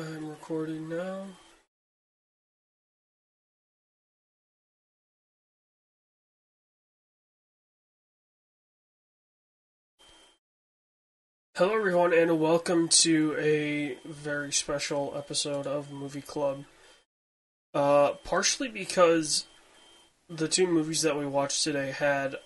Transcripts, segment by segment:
I'm recording now. Hello, everyone, and welcome to a very special episode of Movie Club. Uh, partially because the two movies that we watched today had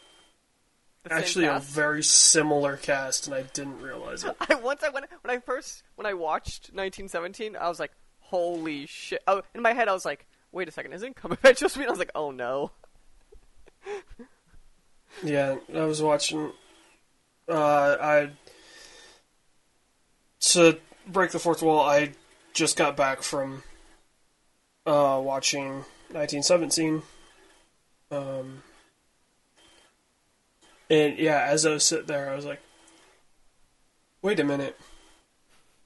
actually a very similar cast, and I didn't realize it. I once I went when I first when I watched 1917, I was like, "Holy shit!" Oh, in my head, I was like, "Wait a second, isn't Cumberbatch just me?" I was like, "Oh no." Yeah, I was watching. Uh, I to break the fourth wall. I just got back from uh, watching 1917. Um, and yeah, as I was sitting there, I was like, "Wait a minute,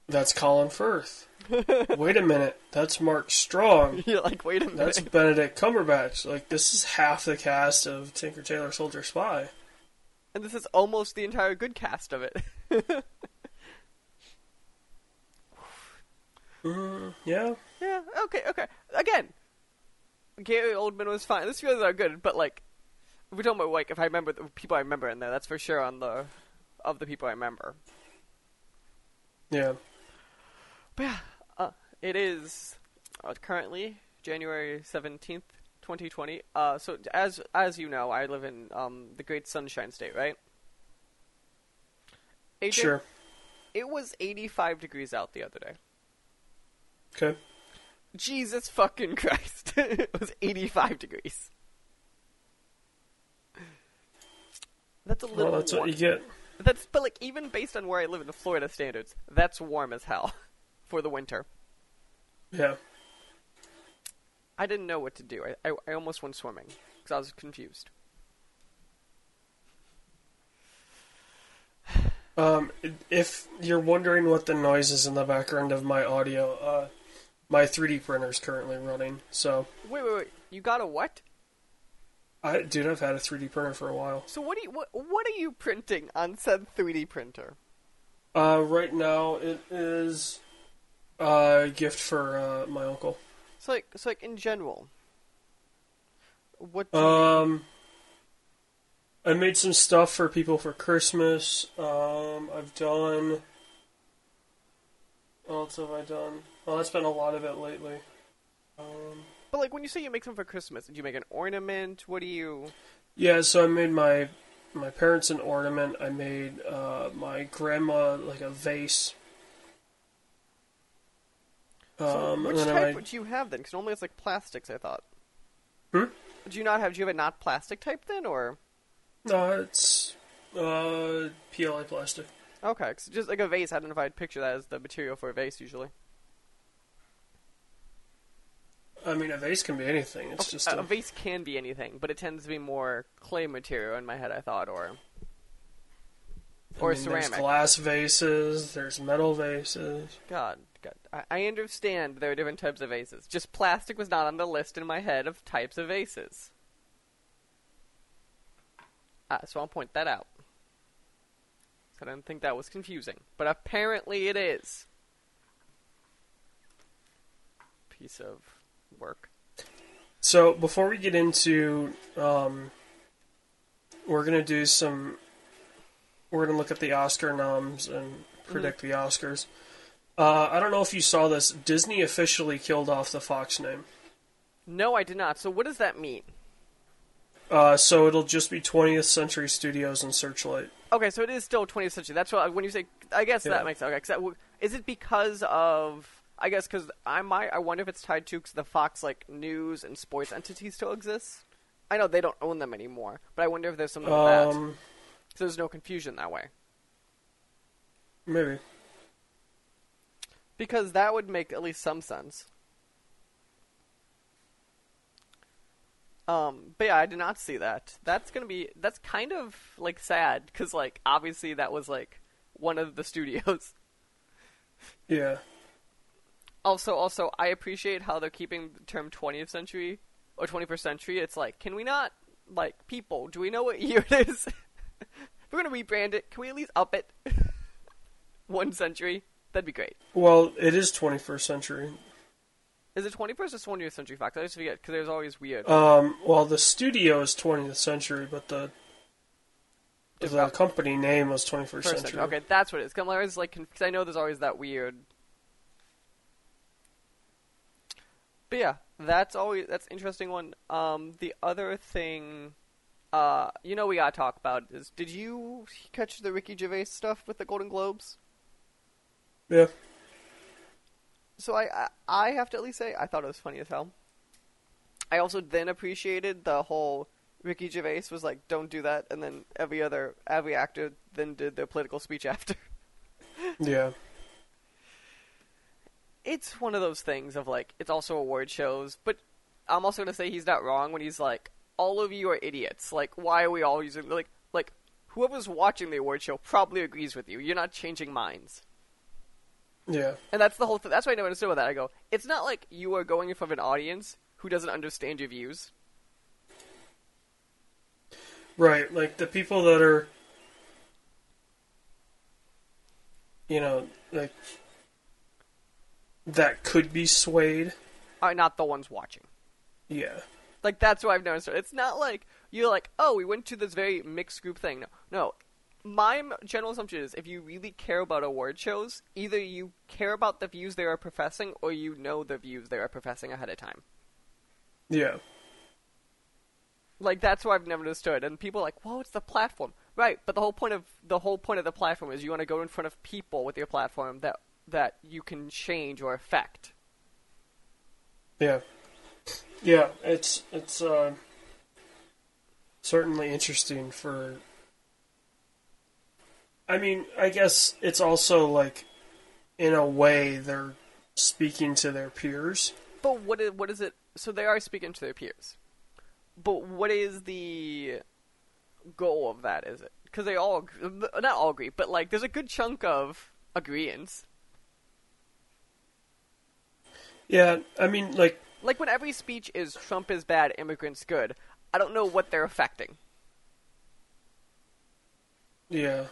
that's Colin Firth. Wait a minute, that's Mark Strong. You're like, "Wait a minute." That's Benedict Cumberbatch. Like this is half the cast of Tinker Tailor Soldier Spy." And this is almost the entire good cast of it. Mm, yeah. Yeah. Okay. Okay. Again, Gary Oldman was fine. This feels are good, but like, we're talking about like if I remember the people I remember in there, that's for sure on the of the people I remember. Yeah. But yeah, uh, it is uh, currently January seventeenth, twenty twenty. Uh, so as as you know, I live in um the Great Sunshine State, right? AJ, Sure. It was eighty five degrees out the other day. Okay. Jesus fucking Christ! it was eighty five degrees. That's a little. Well, that's warm. what you get. That's but like even based on where I live in the Florida standards, that's warm as hell for the winter. Yeah. I didn't know what to do. I, I, I almost went swimming because I was confused. Um, if you're wondering what the noise is in the background of my audio, uh, my 3D printer is currently running. So, Wait, wait, wait. You got a what? I, dude, I've had a 3D printer for a while. So what do you what, what are you printing on said 3D printer? Uh, right now it is a gift for uh, my uncle. So like so like in general. What do you- Um, I made some stuff for people for Christmas. Um, I've done. What else have I done? Well, that's been a lot of it lately. Um, But like when you say you make something for Christmas, did you make an ornament? What do you yeah, so I made my my parents an ornament. I made uh, my grandma like a vase. so Um, which type I, would you have then? Because normally it's like plastics. I thought. Hmm? Do you not have? Do you have a not plastic type then, or no, it's uh, PLA plastic. okay? 'cause just like a vase. I don't know if I'd picture that as the material for a vase usually. I mean, a vase can be anything. It's just a, a, vase can be anything, but it tends to be more clay material in my head. I thought, or I or mean, ceramic. There's glass vases. There's metal vases. God, God, I, I understand there are different types of vases. Just plastic was not on the list in my head of types of vases. Ah, so I'll point that out. I didn't think that was confusing, but apparently it is. Piece of work. So before we get into, um, we're gonna do some. We're gonna look at the Oscar noms and predict the Oscars. Uh, I don't know if you saw this. Disney officially killed off the Fox name. No, I did not. So what does that mean? Uh, so it'll just be 20th Century Studios and Searchlight. Okay, so it is still 20th century. That's what when you say. I guess Yeah. that makes sense. Okay, 'cause that is it because of? I guess because I might. I wonder if it's tied to because the Fox like news and sports entity still exists. I know they don't own them anymore, but I wonder if there's something with that. Um, So there's no confusion that way. maybe. Because that would make at least some sense. Um, but yeah, I did not see that. That's gonna be that's kind of like sad because like obviously that was like one of the studios. Yeah. Also, also, I appreciate how they're keeping the term 20th century or 21st century. It's like, can we not like people? Do we know what year it is? if we're gonna rebrand it, can we at least up it one century? That'd be great. Well, it is 21st century. Is it 21st or 20th century Fox? I just forget because there's always weird. Um, well, the studio is 20th century, but the the company name was 21st century. century. Okay, that's what it is. I'm always like, because I know there's always that weird. But yeah, that's always that's interesting one. Um, the other thing, uh, you know, we gotta talk about is, did you catch the Ricky Gervais stuff with the Golden Globes? Yeah. So I, I, I have to at least say I thought it was funny as hell. I also then appreciated the whole Ricky Gervais was like, "Don't do that," and then every other every actor then did their political speech after. Yeah. It's one of those things of like it's also award shows, but I'm also gonna say he's not wrong when he's like, all of you are idiots. Like, why are we all using like like whoever's watching the award show probably agrees with you. You're not changing minds. Yeah. And that's the whole thing. That's why I never understood with that. I go, it's not like you are going in front of an audience who doesn't understand your views. Right. Like the people that are, you know, like that could be swayed. Are not the ones watching. Yeah. Like that's what I've never understood. It's not like you're like, oh, we went to this very mixed group thing. No, no. My general assumption is if you really care about award shows, either you care about the views they are professing, or you know the views they are professing ahead of time. Yeah. Like that's what I've never understood. And people are like, well, it's the platform, right? But the whole point of the whole point of the platform is you want to go in front of people with your platform that that you can change or affect. Yeah. Yeah. It's it's uh, certainly interesting for. I mean, I guess it's also like, in a way, they're speaking to their peers. But what is, what is it? So they are speaking to their peers. But what is the goal of that? Is it because they all not all agree, but like there's a good chunk of agreeance. Yeah, I mean, like, Like when every speech is Trump is bad, immigrants good. I don't know what they're affecting. yeah,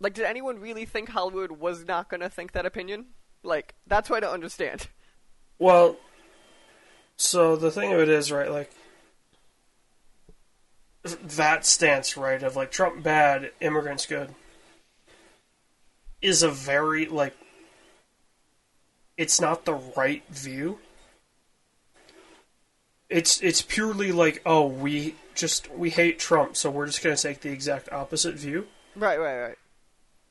Like, did anyone really think Hollywood was not going to think that opinion? Like, that's what I don't understand. Well, so the thing of it is, right, like, that stance, right, of like Trump bad, immigrants good, is a very, like, it's not the right view. It's it's purely like, oh, we just we hate Trump, so we're just gonna take the exact opposite view. Right, right, right.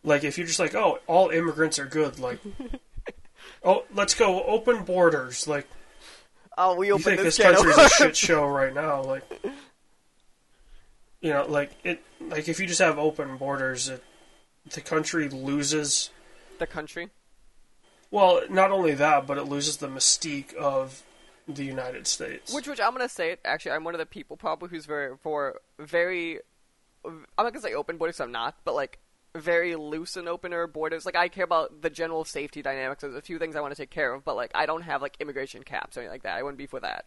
Like if you're just like, oh, all immigrants are good, like, oh, let's go open borders, like. Oh, we you think this this country's a shit show right now like you know like it like if you just have open borders it, the country loses the country. Well not only that but it loses the mystique of the united states Which, which I'm gonna say it. Actually, I'm one of the people probably who's very for very. I'm not gonna say open borders. I'm not, but like very loose and opener borders. Like I care about the general safety dynamics. There's a few things I want to take care of, but like I don't have like immigration caps or anything like that. I wouldn't be for that.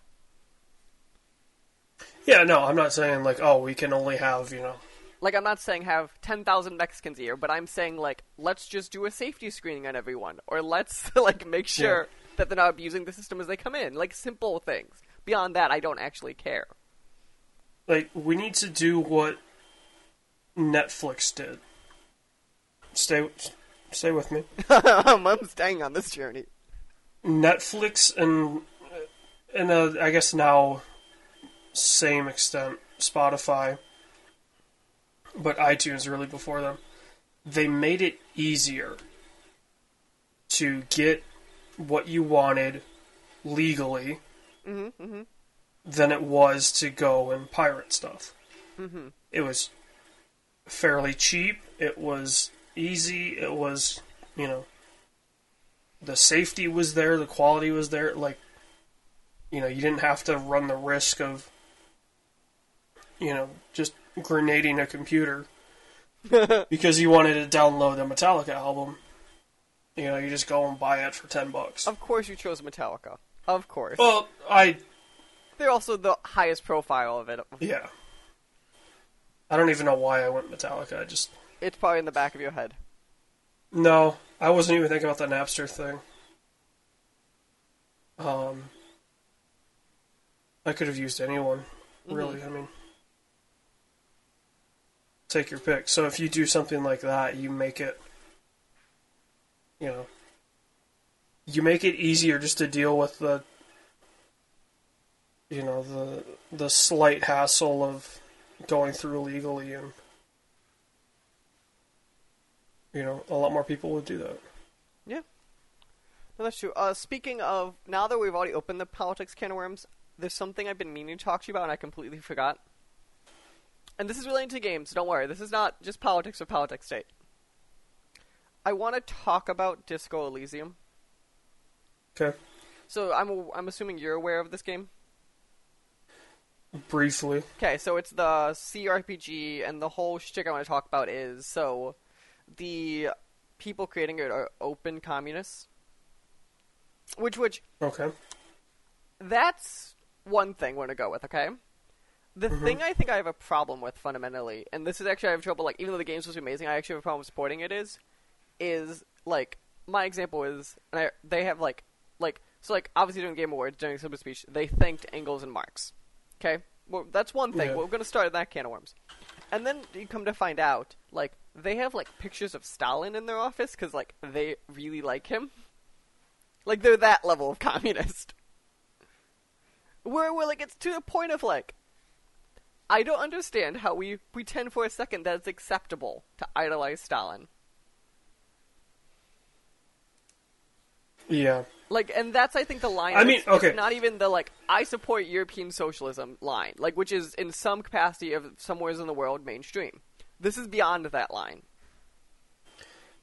yeah no i'm not saying like oh we can only have you know Like I'm not saying have 10,000 Mexicans here, but I'm saying like let's just do a safety screening on everyone, or let's like make sure that they're not abusing the system as they come in. Like simple things. Beyond that, I don't actually care. like we need to do what netflix did stay stay with me I'm staying on this journey. Netflix and and uh, I guess now same extent Spotify, but iTunes really before them. They made it easier to get what you wanted legally Mm-hmm, than it was to go and pirate stuff. mm-hmm. It was fairly cheap. It was easy. It was, you know, the safety was there, the quality was there. Like, you know, you didn't have to run the risk of, you know, just grenading a computer because you wanted to download a Metallica album. You know, you just go and buy it for ten bucks. Of course, you chose Metallica. Of course. Well, I They're also the highest profile of it. Yeah. I don't even know why I went Metallica. I just It's probably in the back of your head. no. I wasn't even thinking about the Napster thing. Um, I could have used anyone, really. I mean, take your pick. So if you do something like that, you make it, you know, you make it easier just to deal with the, you know, the the slight hassle of going through legally and. You know, a lot more people would do that. Yeah. No, that's true. Uh, speaking of, now that we've already opened the politics can of worms, there's something I've been meaning to talk to you about and I completely forgot. And this is related to games, don't worry. This is not just politics or politics state. I want to talk about Disco Elysium. Okay. So I'm I'm assuming you're aware of this game. Briefly. Okay, so it's the CRPG, and the whole shtick I want to talk about is so the people creating it are open communists. Which, which, Okay. that's one thing we're gonna go with, okay? The mm-hmm. thing I think I have a problem with fundamentally, and this is actually I have trouble like even though the game's supposed to be amazing, I actually have a problem supporting it. Is, is like my example is, and I, they have like, like so like obviously during Game Awards during some speech they thanked Engels and Marx. Okay, well that's one thing. Yeah. We're gonna start that can of worms, and then you come to find out like they have like pictures of Stalin in their office because like they really like him. Like they're that level of communist. Where we're like it's to the point of like I don't understand how we pretend for a second that it's acceptable to idolize Stalin. Yeah. Like, and that's I think the line. I mean, it's- it's okay. not even the like I support European socialism line, like which is in some capacity of somewheres in the world mainstream. This is beyond that line.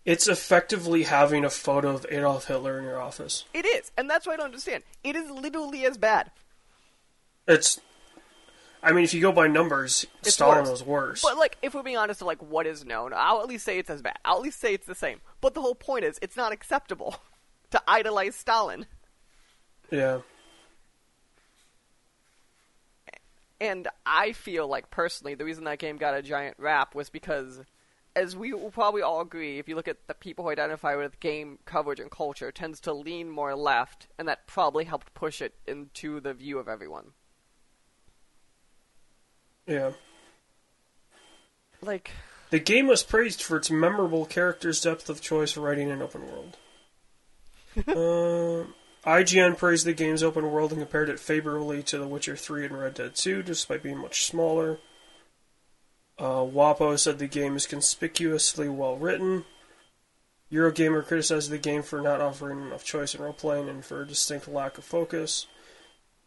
It's effectively having a photo of Adolf Hitler in your office. It is, and that's what I don't understand. It is literally as bad. It's. I mean, if you go by numbers, It's Stalin worse. was worse. But like, if we're being honest, of like what is known, I'll at least say it's as bad. I'll at least say it's the same. But the whole point is, it's not acceptable to idolize Stalin. yeah. And I feel like personally, the reason that game got a giant rap was because, as we will probably all agree, if you look at the people who identify with game coverage and culture, it tends to lean more left, and that probably helped push it into the view of everyone. Yeah. Like, The game was praised for its memorable characters, depth of choice, writing, and open world. uh, IGN praised the game's open world and compared it favorably to The Witcher 3 and Red Dead 2, despite being much smaller. Uh, WAPO said the game is conspicuously well written. Eurogamer criticized the game for not offering enough choice in role playing and for a distinct lack of focus.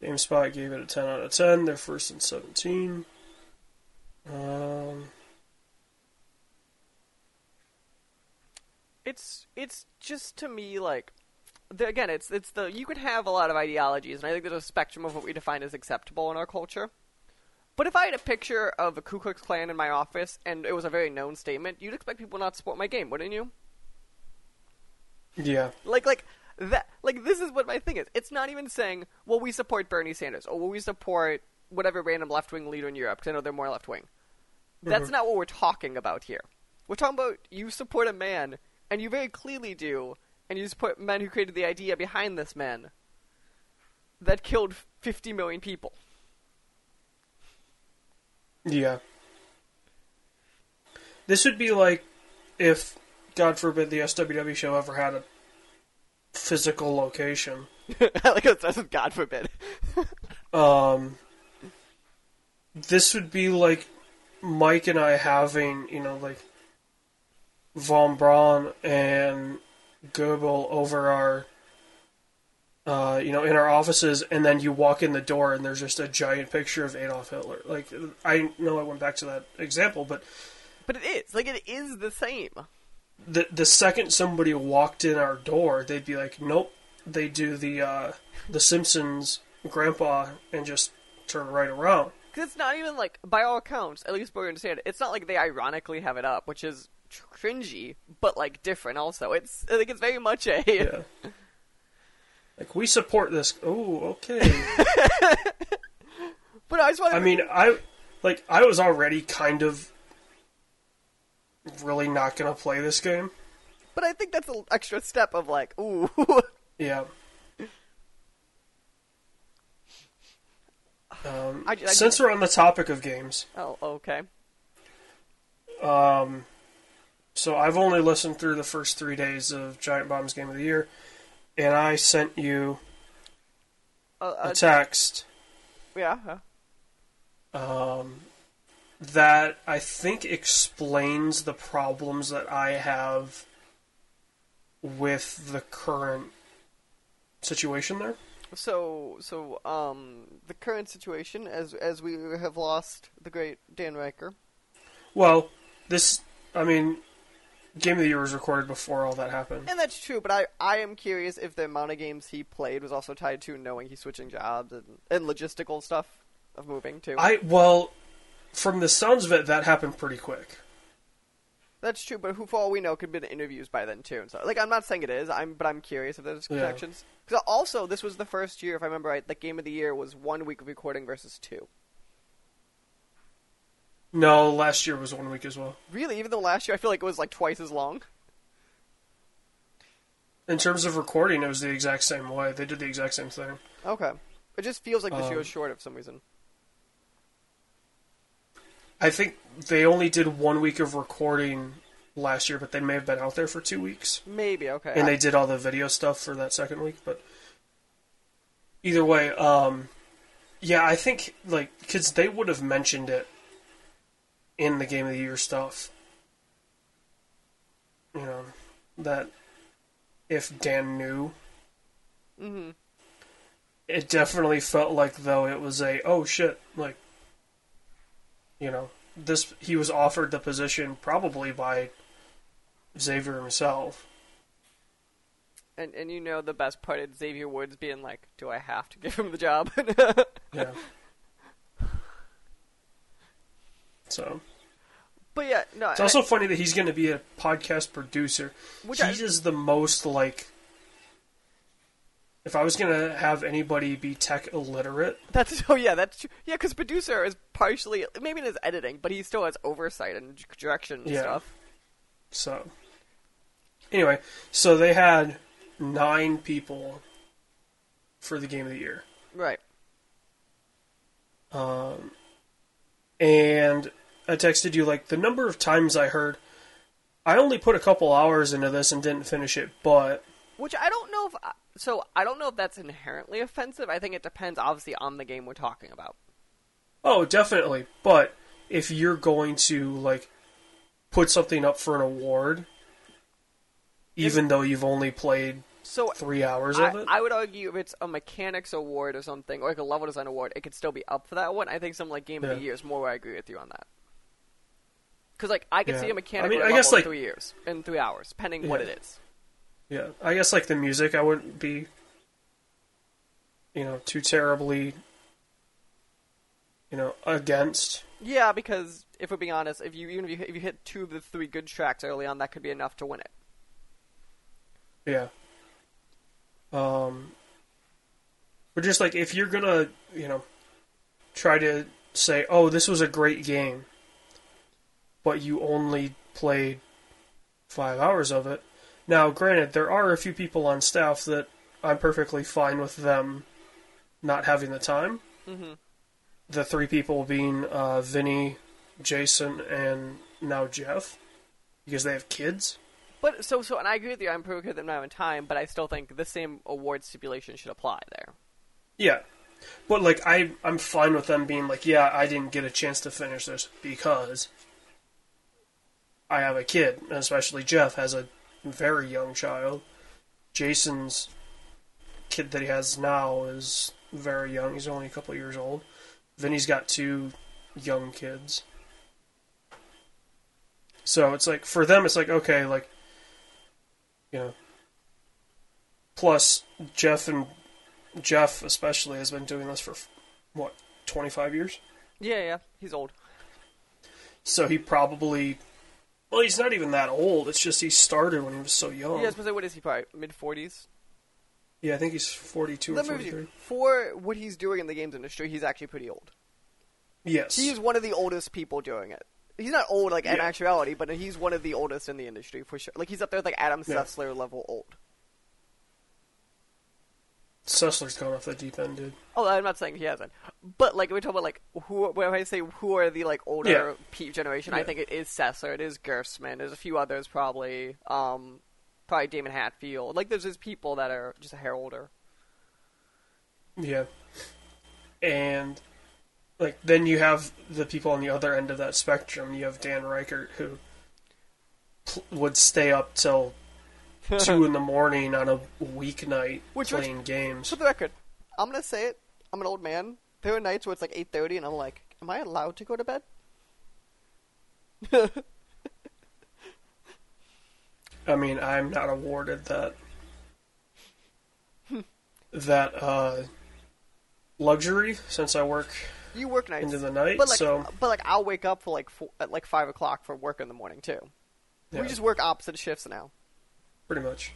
GameSpot gave it a 10 out of 10, their first in 17. Um, it's it's just to me like the, again it's it's the you could have a lot of ideologies and i think there's a spectrum of what we define as acceptable in our culture. But if i had a picture of a ku klux klan in my office and it was a very known statement you'd expect people not to support my game wouldn't you? Yeah. like like that like this is what my thing is. It's not even saying well we support bernie sanders or well we support whatever random left-wing leader in europe because i know they're more left-wing. That's not what we're talking about here. We're talking about you support a man and you very clearly do and you support men who created the idea behind this man that killed 50 million people. Yeah. This would be like if, God forbid, the SWW show ever had a physical location. like it says god forbid. Um, this would be like Mike and I having, you know, like Von Braun and Goebel over our, uh, you know, in our offices, and then you walk in the door and there's just a giant picture of Adolf Hitler. Like, I know I went back to that example, but but it is like it is the same the the second somebody walked in our door, they'd be like, "Nope." They do the uh, the Simpsons grandpa and just turn right around. Because it's not even like, by all accounts, at least we understand, it's not like they ironically have it up, which is cringy, but like different also. It's I think it's very much a Yeah. Like we support this. Oh, okay. But I just want. I mean, I like I was already kind of really not gonna play this game. but I think that's an extra step of like, ooh. Yeah. Um, I- I since we're on the topic of games, oh, okay. um, so I've only listened through the first three days of Giant Bomb's Game of the Year, and I sent you Uh, a uh, text yeah. um, that I think explains the problems that I have with the current situation there. So, so, um, the current situation, as as we have lost the great Dan Ryckert. Well, this, I mean, Game of the Year was recorded before all that happened. And that's true, but I, I am curious if the amount of games he played was also tied to knowing he's switching jobs and, and logistical stuff of moving too. I, well, from the sounds of it, that happened pretty quick. That's true, but who, for all we know, could have been interviews by then too. And so, like, I'm not saying it is. I'm, but I'm curious if there's connections. Because also, this was the first year, if I remember right, the game of the year was one week of recording versus two. No, last year was one week as well. Really, even though last year I feel like it was like twice as long. In terms of recording, it was the exact same way. They did the exact same thing. Okay, it just feels like this year Um, was short for some reason. I think they only did one week of recording last year, but they may have been out there for two weeks. Maybe okay. and they did all the video stuff for that second week. But either way, um, yeah, I think like because they would have mentioned it in the game of the year stuff. You know that if Dan knew, Mhm. it definitely felt like though it was a oh shit like you know this he was offered the position probably by Xavier himself. And and you know the best part is Xavier Woods being like, "Do I have to give him the job?" Yeah. So but yeah, no. it's also funny that he's going to be a podcast producer. Which he I- is the most like. If I was going to have anybody be tech illiterate, that's oh yeah, that's true. Yeah, because producer is partially maybe in his editing, but he still has oversight and direction and Yeah. stuff. so anyway, so they had nine people for the game of the year, Right. um, and I texted you like the number of times I heard. I only put a couple hours into this and didn't finish it, but Which I don't know if uh, so. I don't know if that's inherently offensive. I think it depends, obviously, on the game we're talking about. Oh, definitely. But if you're going to like put something up for an award, even though you've only played So three hours I, of it, I would argue if it's a mechanics award or something, or like a level design award, it could still be up for that one. I think some like game of the year is more where I agree with you on that. Because like I could Yeah. see a mechanic I mean, I guess, in like- three years in three hours, depending what it is. Yeah, I guess like the music, I wouldn't be, you know, too terribly, you know, against. Yeah, because if we're being honest, if you even if you, if you hit two of the three good tracks early on, that could be enough to win it. Yeah. Um. But just like if you're gonna, you know, try to say, "Oh, this was a great game," but you only played five hours of it. Now, granted, there are a few people on staff that I'm perfectly fine with them not having the time. Mhm. The three people being uh, Vinny, Jason, and now Jeff, because they have kids. But so so, and I agree with you. I'm good with them not having time, but I still think the same award stipulation should apply there. Yeah. But like I I'm fine with them being like, yeah, I didn't get a chance to finish this because I have a kid, and especially Jeff has a very young child. Jason's kid that he has now is very young. He's only a couple years old. Vinny's got two young kids. So it's like for them it's like okay, like you know. Plus Jeff and Jeff especially has been doing this for what, 25 years? Yeah, yeah, he's old. So he probably well, he's not even that old. It's just he started when he was so young. Yeah, I was gonna say, what is he? Probably mid forties. Yeah, I think he's 42 or 43. For what he's doing in the games industry, he's actually pretty old. Yes. He's one of the oldest people doing it. He's not old like in Yeah. actuality, but he's one of the oldest in the industry for sure. Like he's up there with like Adam Yeah. Sessler level old. Sessler's gone off the deep end, dude. Oh, I'm not saying he hasn't, but like we're talking about like who when I say who are the like older Yeah. peep generation, I think it is Sessler, it is Gerstmann, there's a few others probably, um, probably Damon Hatfield. Like there's just people that are just a hair older. Yeah. And like then you have the people on the other end of that spectrum. You have Dan Ryckert who pl- would stay up till two in the morning on a weeknight Which- playing games. For the record, I'm gonna say it. I'm an old man. There are nights where it's like 8:30, and I'm like, "Am I allowed to go to bed?" I mean, I'm not awarded that that uh, luxury since I work You work nights into the night. but like, so but like, I'll wake up for like four, at like five o'clock for work in the morning too. yeah, We just work opposite shifts now, pretty much.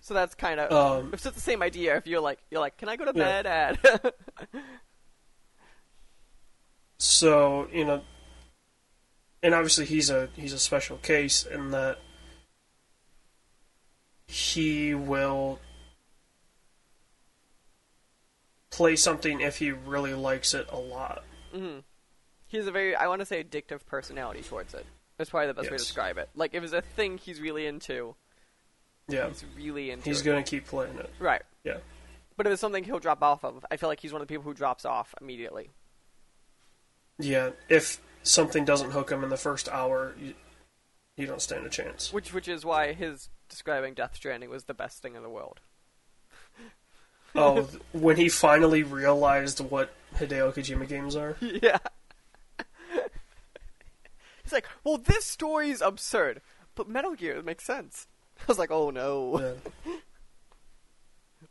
so that's kind of Um, it's just the same idea. If you're like, you're like, "Can I go to Yeah. bed at?" So you know, and obviously he's a he's a special case in that he will play something if he really likes it a lot. hmm He's a very, I want to say, addictive personality towards it. That's probably the best way to describe it. Like, if it's a thing he's really into, Yeah, he's really into he's it. gonna keep playing it. Right. Yeah, But if it's something he'll drop off of, I feel like he's one of the people who drops off immediately. yeah. If something doesn't hook him in the first hour, you, you don't stand a chance. Which, which is why his describing Death Stranding was the best thing in the world. Oh, when he finally realized what Hideo Kojima games are. yeah. He's like, well, this story's absurd, but Metal Gear makes sense. I was like, oh no. Yeah.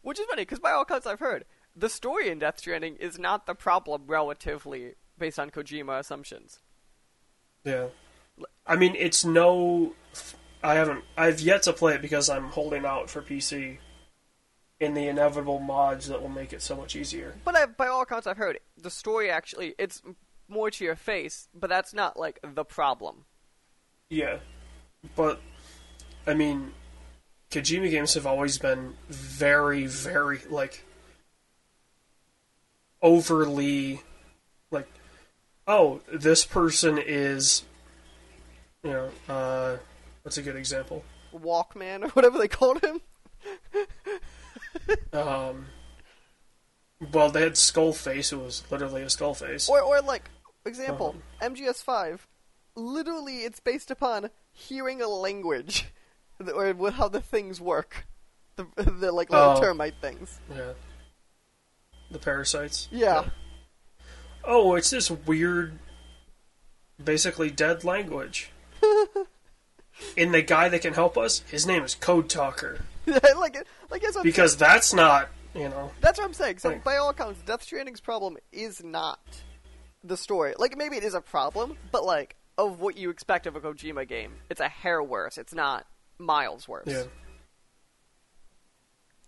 Which is funny, because by all accounts I've heard, the story in Death Stranding is not the problem relatively based on Kojima assumptions. Yeah. I mean, it's no. I haven't. I've yet to play it because I'm holding out for PC in the inevitable mods that will make it so much easier. But I, by all accounts I've heard, the story actually, it's more to your face, but that's not, like, the problem. Yeah. But, I mean, Kojima games have always been very, very, like, overly, like, oh, this person is, you know, uh, what's a good example? Walkman, or whatever they called him. Um, well, they had Skull Face, who was literally a skull face. Or, or like, example, Uh-huh. MGS5, literally it's based upon hearing a language, or how the things work. The, the like, little Oh. termite things. Yeah. The parasites. Yeah. Oh, it's this weird, basically dead language. and the guy that can help us, his name is Code Talker. like, like that's Because that's not, you know. That's what I'm saying. So, Right. by all accounts, Death Stranding's problem is not the story. Like, maybe it is a problem, but like of what you expect of a Kojima game, it's a hair worse. It's not miles worse. Yeah.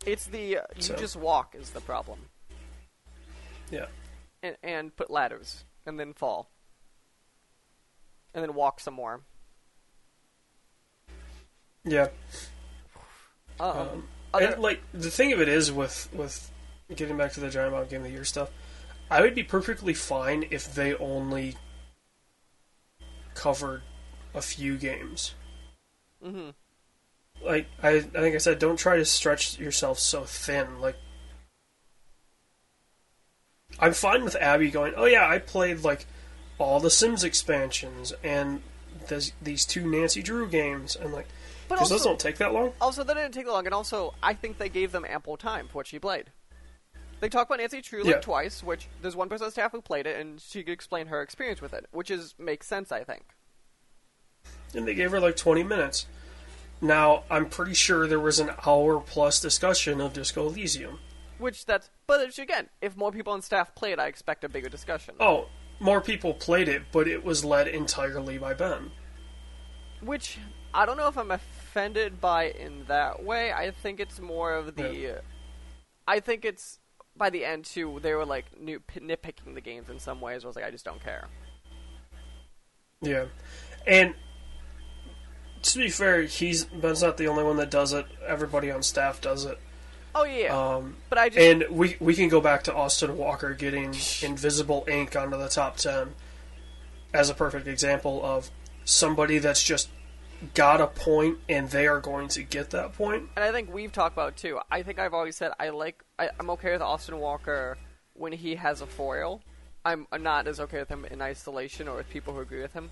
It's the uh, you So- just walk is the problem, Yeah. and, and put ladders, and then fall, and then walk some more. Yeah. Um, Um, other- and like the thing of it is with with getting back to the Giant Bomb Game of the Year stuff, I would be perfectly fine if they only covered a few games. mhm. Like I, I think I said, don't try to stretch yourself so thin. Like I'm fine with Abby going, oh yeah, I played like all the Sims expansions and there's these two Nancy Drew games, and like because those don't take that long. Also, they didn't take long, and also, I think they gave them ample time for what she played. They talk about Nancy Drew like Yeah. twice, which there's one person on staff who played it, and she could explain her experience with it, which is makes sense, I think. and they gave her like 20 minutes. Now, I'm pretty sure there was an hour plus discussion of Disco Elysium. Which that's, but it's, again, if more people on staff played, I expect a bigger discussion. Oh, more people played it, but it was led entirely by Ben. Which I don't know if I'm offended by in that way. I think it's more of the. Yeah. I think it's by the end too, they were like new, nitpicking the games in some ways. I was like, I just don't care. Yeah, and to be fair, he's Ben's not the only one that does it. Everybody on staff does it. Oh yeah, Um, but I just and we we can go back to Austin Walker getting Invisible Ink onto the top ten as a perfect example of somebody that's just got a point and they are going to get that point. and I think we've talked about it, too. I think I've always said I like I, I'm okay with Austin Walker when he has a foil. I'm not as okay with him in isolation or with people who agree with him.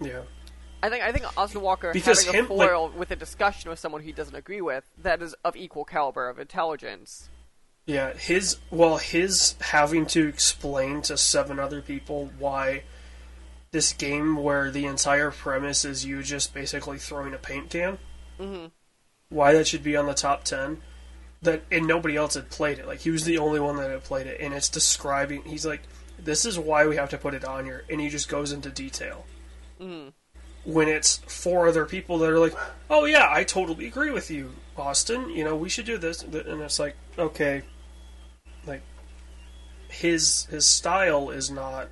Yeah. I think I think Austin Walker Because having a him, like- with a discussion with someone he doesn't agree with that is of equal caliber of intelligence. Yeah, his well, his having to explain to seven other people why this game where the entire premise is you just basically throwing a paint can, hmm why that should be on the top ten. That and nobody else had played it. Like he was the only one that had played it, and it's describing. He's like, "This is why we have to put it on here," and he just goes into detail. hmm When it's four other people that are like, "Oh yeah, I totally agree with you, Austin. You know, we should do this," and it's like, okay, like his his style is not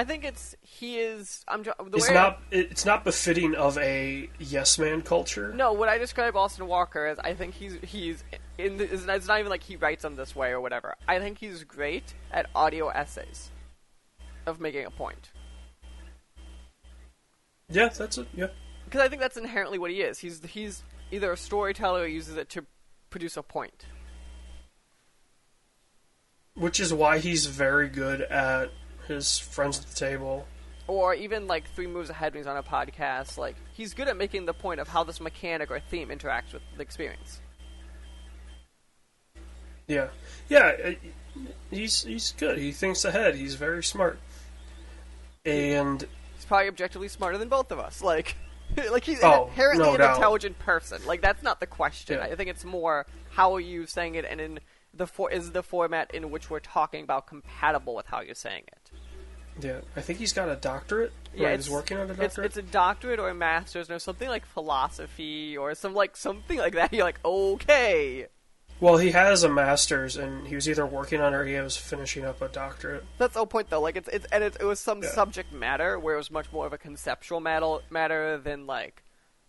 I think it's he is. I'm the it's way not it's not befitting of a yes man culture. No, what I describe Austin Walker as, I think he's he's in. The, it's, not, it's not even like he writes them this way or whatever. I think he's great at audio essays of making a point Yeah, that's it. Yeah, because I think that's inherently what he is. He's he's either a storyteller or uses it to produce a point. which is why he's very good at his friends at the table. Or even like three moves ahead when he's on a podcast. Like he's good at making the point of how this mechanic or theme interacts with the experience. Yeah, yeah, uh, he's he's good. He thinks ahead. He's very smart, and He's probably objectively smarter than both of us. Like, like he's Oh, inherently no an doubt. intelligent person. Like that's not the question. Yeah. I think it's more how are you saying it, and in the for is the format in which we're talking about compatible with how you're saying it. Yeah, I think he's got a doctorate. Yeah, right? it's, he's working on a doctorate. it's a doctorate or a master's or something like philosophy or some like something like that. You're like, okay, Well, he has a master's, and he was either working on it or he was finishing up a doctorate. That's the whole point, though. Like it's it's and it, it was some Yeah. subject matter where it was much more of a conceptual matter matter than like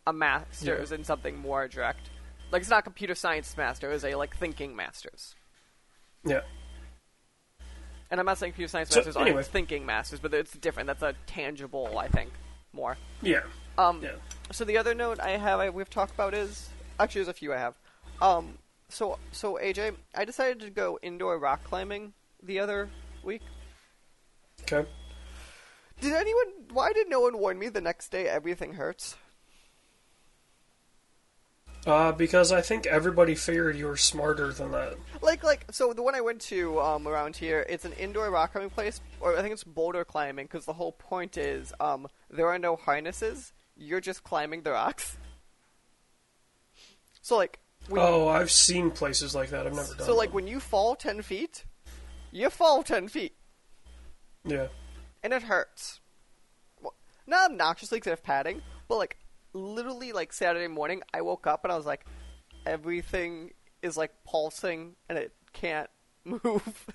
a master's in something more direct. Like it's not computer science master; it was a like thinking masters. Yeah, And I'm not saying computer science So, masters anyway. aren't thinking masters, but it's different. That's a tangible, I think, more. yeah, Um, yeah. So the other note I have I, we've talked about is actually there's a few I have. Um, so so AJ, I decided to go indoor rock climbing the other week. Okay. Did anyone? Why did no one warn me the next day everything hurts? Uh, because I think everybody figured you were smarter than that. Like like so the one I went to um, around here, it's an indoor rock climbing place, or I think it's boulder climbing because the whole point is um, there are no harnesses. You're just climbing the rocks. So like Oh, I've seen places like that. I've never done. so like them. when you fall ten feet, you fall ten feet. yeah, and it hurts. Well, not obnoxiously because I have padding, but like literally, like Saturday morning, I woke up and I was like, everything is like pulsing and it can't move.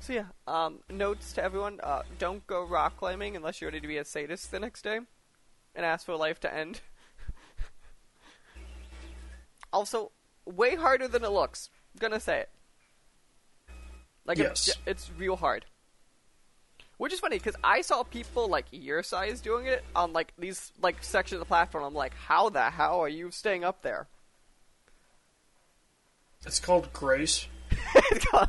so yeah, um, notes to everyone: uh, don't go rock climbing unless you're ready to be a sadist the next day and ask for life to end. also, way harder than it looks. gonna say it. Like Yes. it's, it's real hard. Which is funny because I saw people like your size doing it on like these like sections of the platform. I'm like, how the hell are you staying up there? it's called grace. Uh,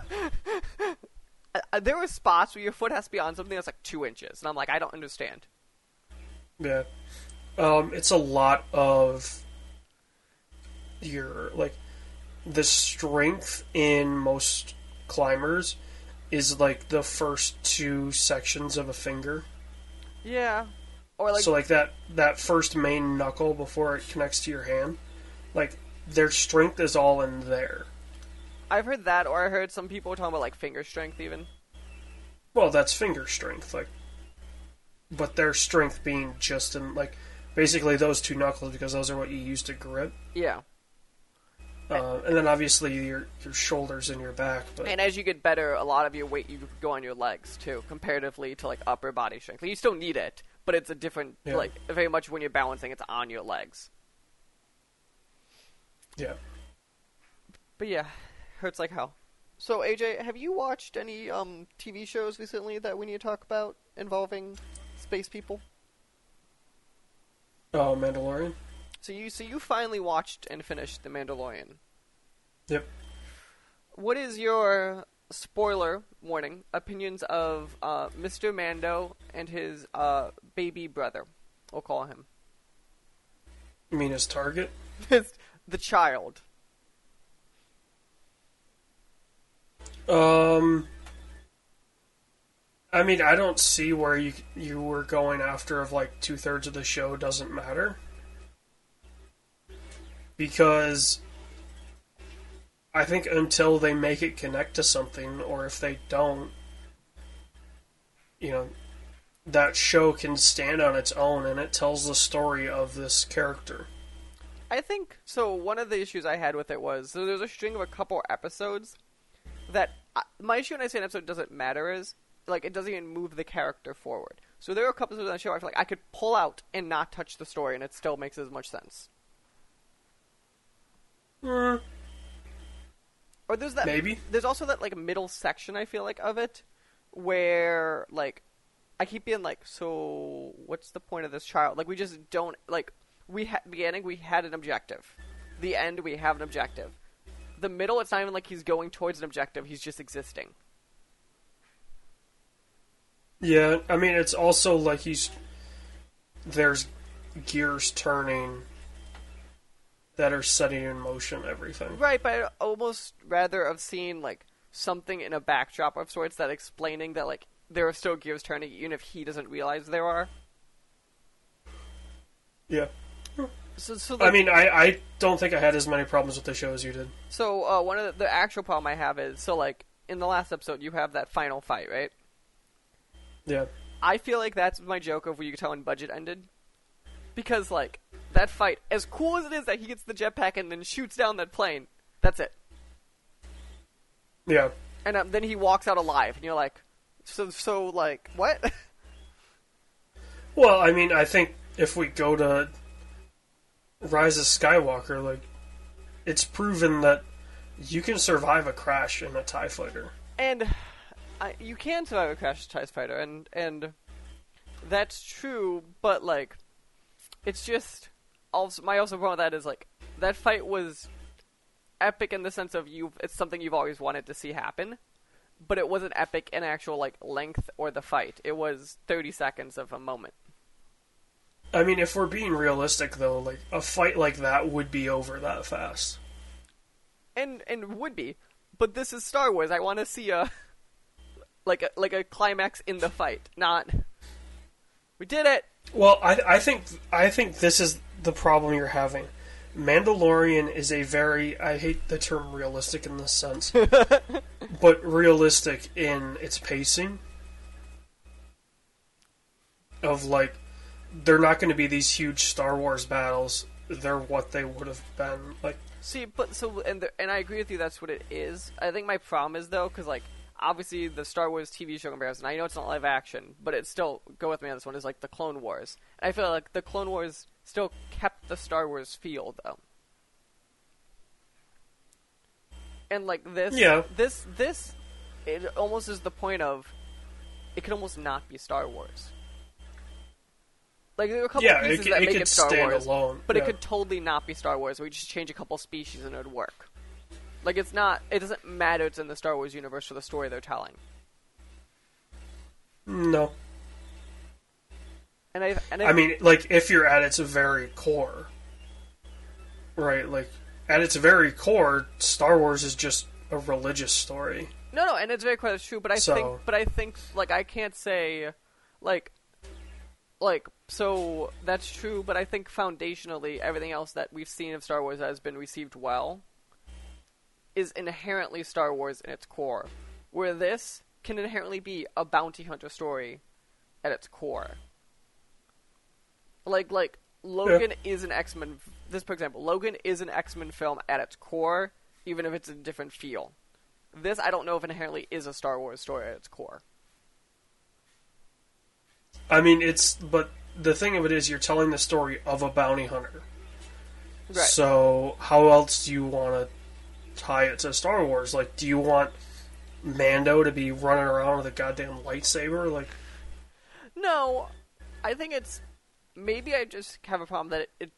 uh, there were spots where your foot has to be on something that's like two inches, and I'm like, I don't understand. Yeah. Um, it's a lot of your like the strength in most climbers is like the first two sections of a finger. Yeah, or like so like that that first main knuckle before it connects to your hand, like their strength is all in there. I've heard that, or I heard some people talking about like finger strength even. Well, that's finger strength, like, but their strength being just in like basically those two knuckles because those are what you use to grip. Yeah. Uh, and then obviously your your shoulders and your back. But And as you get better, a lot of your weight you go on your legs too, comparatively to like upper body strength. Like, you still need it, but it's a different Yeah. like very much when you're balancing, it's on your legs. yeah, But yeah, hurts like hell. So AJ, have you watched any um TV shows recently that we need to talk about involving space people? oh Mandalorian. So you so you finally watched and finished The Mandalorian. Yep. What is your spoiler warning opinions of uh, Mr. Mando and his uh, baby brother? We'll call him You mean his target? the child. Um, I mean, I don't see where you you were going after of like two thirds of the show doesn't matter because I think until they make it connect to something, or if they don't, you know, that show can stand on its own and it tells the story of this character. I think so. One of the issues I had with it was so there's a string of a couple episodes that I, my issue when I say an episode doesn't matter is like it doesn't even move the character forward. So there are a couple episodes on the show I feel like I could pull out and not touch the story, and it still makes as much sense. Hmm, Or there's that Maybe. There's also that like middle section I feel like of it where like I keep being like, so what's the point of this child? Like we just don't like we had beginning we had an objective. The end we have an objective. The middle it's not even like he's going towards an objective, he's just existing. Yeah, I mean, it's also like he's there's gears turning that are setting in motion everything. Right, but I'd almost rather have seen like something in a backdrop of sorts that explaining that like there are still gears turning even if he doesn't realize there are. Yeah. So, so I mean, I, I don't think I had as many problems with the show as you did. So uh, one of the, the actual problem I have is so like in the last episode you have that final fight, right? Yeah. I feel like that's my joke of where you can tell when budget ended, because like that fight, as cool as it is that he gets the jetpack and then shoots down that plane, that's it, Yeah. and um, then he walks out alive, and you're like, so so like what? Well, I mean, I think if we go to Rise of Skywalker, like, it's proven that you can survive a crash in a TIE fighter. and I, you can survive a crash in a TIE fighter, and and that's true, but like, it's just also my also problem with that is like that fight was epic in the sense of you it's something you've always wanted to see happen, but it wasn't epic in actual like length or the fight. It was thirty seconds of a moment. I mean, if we're being realistic, though, like, a fight like that would be over that fast. and and would be, but this is Star Wars. I want to see a like a like a climax in the fight, not we did it. Well, I, I think I think this is the problem you're having. Mandalorian is a very I hate the term realistic in this sense, but realistic in its pacing. Of like, they're not going to be these huge Star Wars battles. They're what they would have been. Like, See, but so and the, and I agree with you. That's what it is. I think my problem is though, because like obviously the Star Wars TV show comparison. I know it's not live action, but it still go with me on this one. Is like the Clone Wars. And I feel like the Clone Wars still kept the Star Wars feel though. And like this, Yeah. this this, it almost is the point of, it could almost not be Star Wars. Like there are a couple yeah, pieces it, that it make it Star stand Wars, alone. but yeah. it could totally not be Star Wars. We just change a couple species and it would work. Like it's not. It doesn't matter. It's in the Star Wars universe for the story they're telling. No, And I and I, I mean, like if you're at its very core, right? Like at its very core, Star Wars is just a religious story. no, no, and it's very quite true. But I So- think, but I think, like I can't say, like, like so that's true. But I think foundationally, everything else that we've seen of Star Wars has been received well is inherently Star Wars in its core, where this can inherently be a bounty hunter story at its core. Like, like Logan is an X Men. This, for example, Logan is an X Men film at its core, even if it's a different feel. This, I don't know if inherently is a Star Wars story at its core. I mean, it's but the thing of it is, you're telling the story of a bounty hunter. Right. So how else do you want to tie it to Star Wars? Like, do you want Mando to be running around with a goddamn lightsaber? Like, No, I think it's maybe I just have a problem that it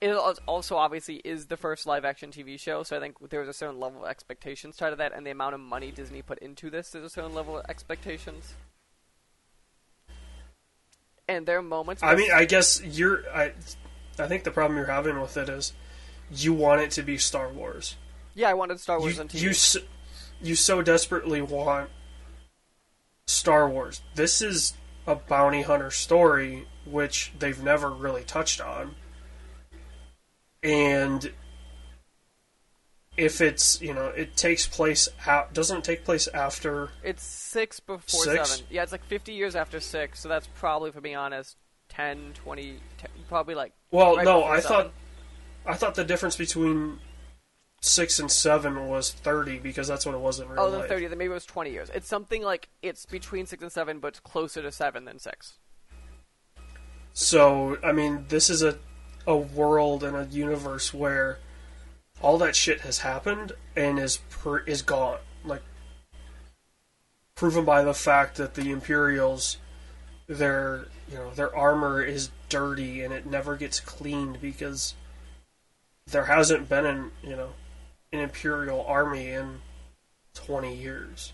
it also obviously is the first live action TV show, so I think there was a certain level of expectations tied to that, and the amount of money Disney put into this, there's a certain level of expectations. And there are moments. I mean, I guess you're. I, I think the problem you're having with it is, you want it to be Star Wars. Yeah, I wanted Star Wars you, on TV. you s- you so desperately want Star Wars. This is a bounty hunter story, which they've never really touched on. And if it's you know it takes place out doesn't it take place after It's six before Six? seven. Yeah, it's like 50 years after six, so that's probably, for being honest, 10, 20, 10, probably like. well right no I seven. thought I thought the difference between six and seven was thirty because that's what it was in real Oh, then life. 30, then maybe it was 20 years. It's something like it's between six and seven, but it's closer to seven than six. So, I mean, this is a a world and a universe where all that shit has happened and is per, is gone. Like proven by the fact that the Imperials their, you know, their armor is dirty and it never gets cleaned because there hasn't been an, you know, an Imperial army in 20 years.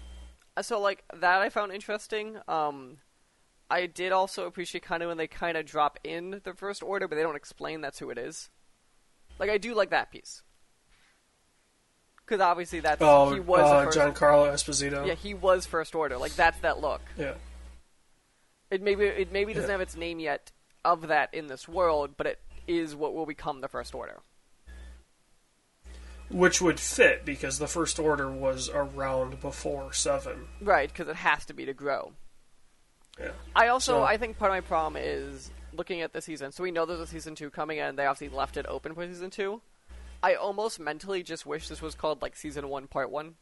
Uh, So like that I found interesting. Um, I did also appreciate kind of when they kind of drop in the First Order, but they don't explain that's who it is. Like I do like that piece because obviously that's Oh, he was uh, Giancarlo Esposito. yeah he was First Order. Like that's that look. yeah. It maybe it maybe doesn't Yeah. have its name yet of that in this world, but it is what will become the First Order. Which would fit because the First Order was around before Seven. Right, because it has to be to grow. Yeah. I also So- I think part of my problem is looking at the season. So we know there's a season two coming, and they obviously left it open for season two. I almost mentally just wish this was called like season one, part one,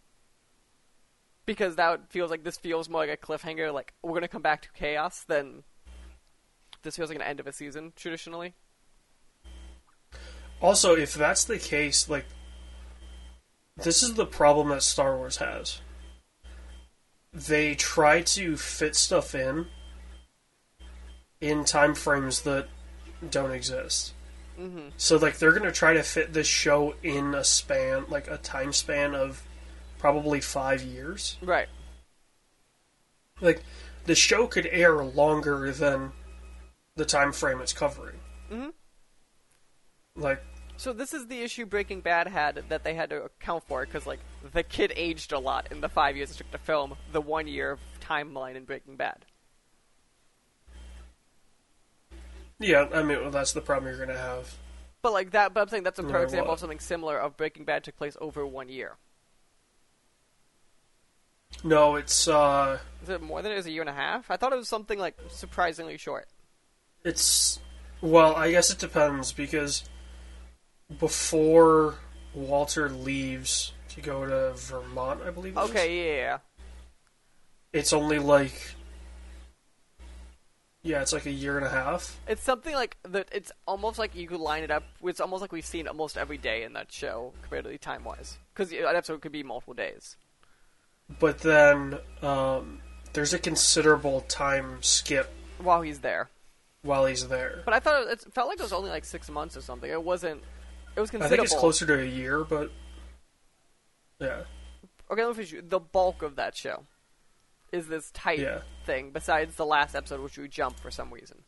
because that feels like this feels more like a cliffhanger. Like we're gonna come back to chaos, than this feels like an end of a season traditionally. Also, if that's the case, like, this is the problem that Star Wars has. They try to fit stuff in in time frames that don't exist. Mm-hmm. So, like, they're going to try to fit this show in a span, like a time span of probably five years. Right. Like, the show could air longer than the time frame it's covering. Mhm. Like, So this is the issue Breaking Bad had that they had to account for because like the kid aged a lot in the five years it took to film the one year timeline in Breaking Bad. yeah, I mean, well, that's the problem you're going to have. But like that, but I'm saying that's a No perfect example what. of something similar of Breaking Bad took place over one year. No, it's uh, Is it more than it is a year and a half? I thought it was something like surprisingly short. it's well, I guess it depends because before Walter leaves to go to Vermont, I believe. Okay, yeah, yeah. it's only like yeah, it's like a year and a half. It's something like that. It's almost like you could line it up. It's almost like we've seen almost every day in that show, comparatively time wise, because an episode could be multiple days. But then um, there's a considerable time skip While he's there, while he's there. but I thought it, it felt like it was only like six months or something. It wasn't. It was I think it's closer to a year, but yeah, Okay, let me finish. you. The bulk of that show is this tight Yeah. thing. Besides the last episode, which we jumped for some reason.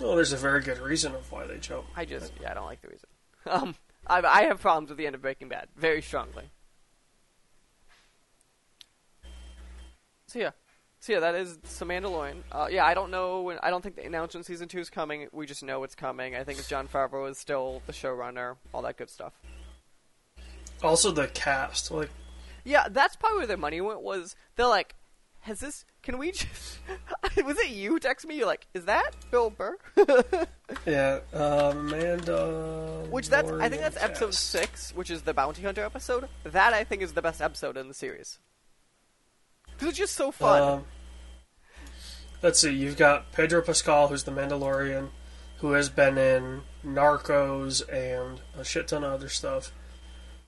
well, there's a very good reason of why they jump. I just, yeah, I don't like the reason. Um, I, I have problems with the end of Breaking Bad very strongly. So yeah, so yeah, that is some Mandalorian. Uh, yeah, I don't know. When, I don't think the announcement season two is coming. We just know it's coming. I think it's Jon Favreau is still the showrunner. All that good stuff. Also, the cast, like Yeah, that's probably where their money went. Was they're like, has this Can we just? was it you text me? You're like, is that Bill Burr? Yeah, uh, Amanda. which that's I think that's Lorian episode six, which is the bounty hunter episode. That I think is the best episode in the series it's just so fun. Um, let's see. You've got Pedro Pascal, who's the Mandalorian, who has been in Narcos and a shit ton of other stuff.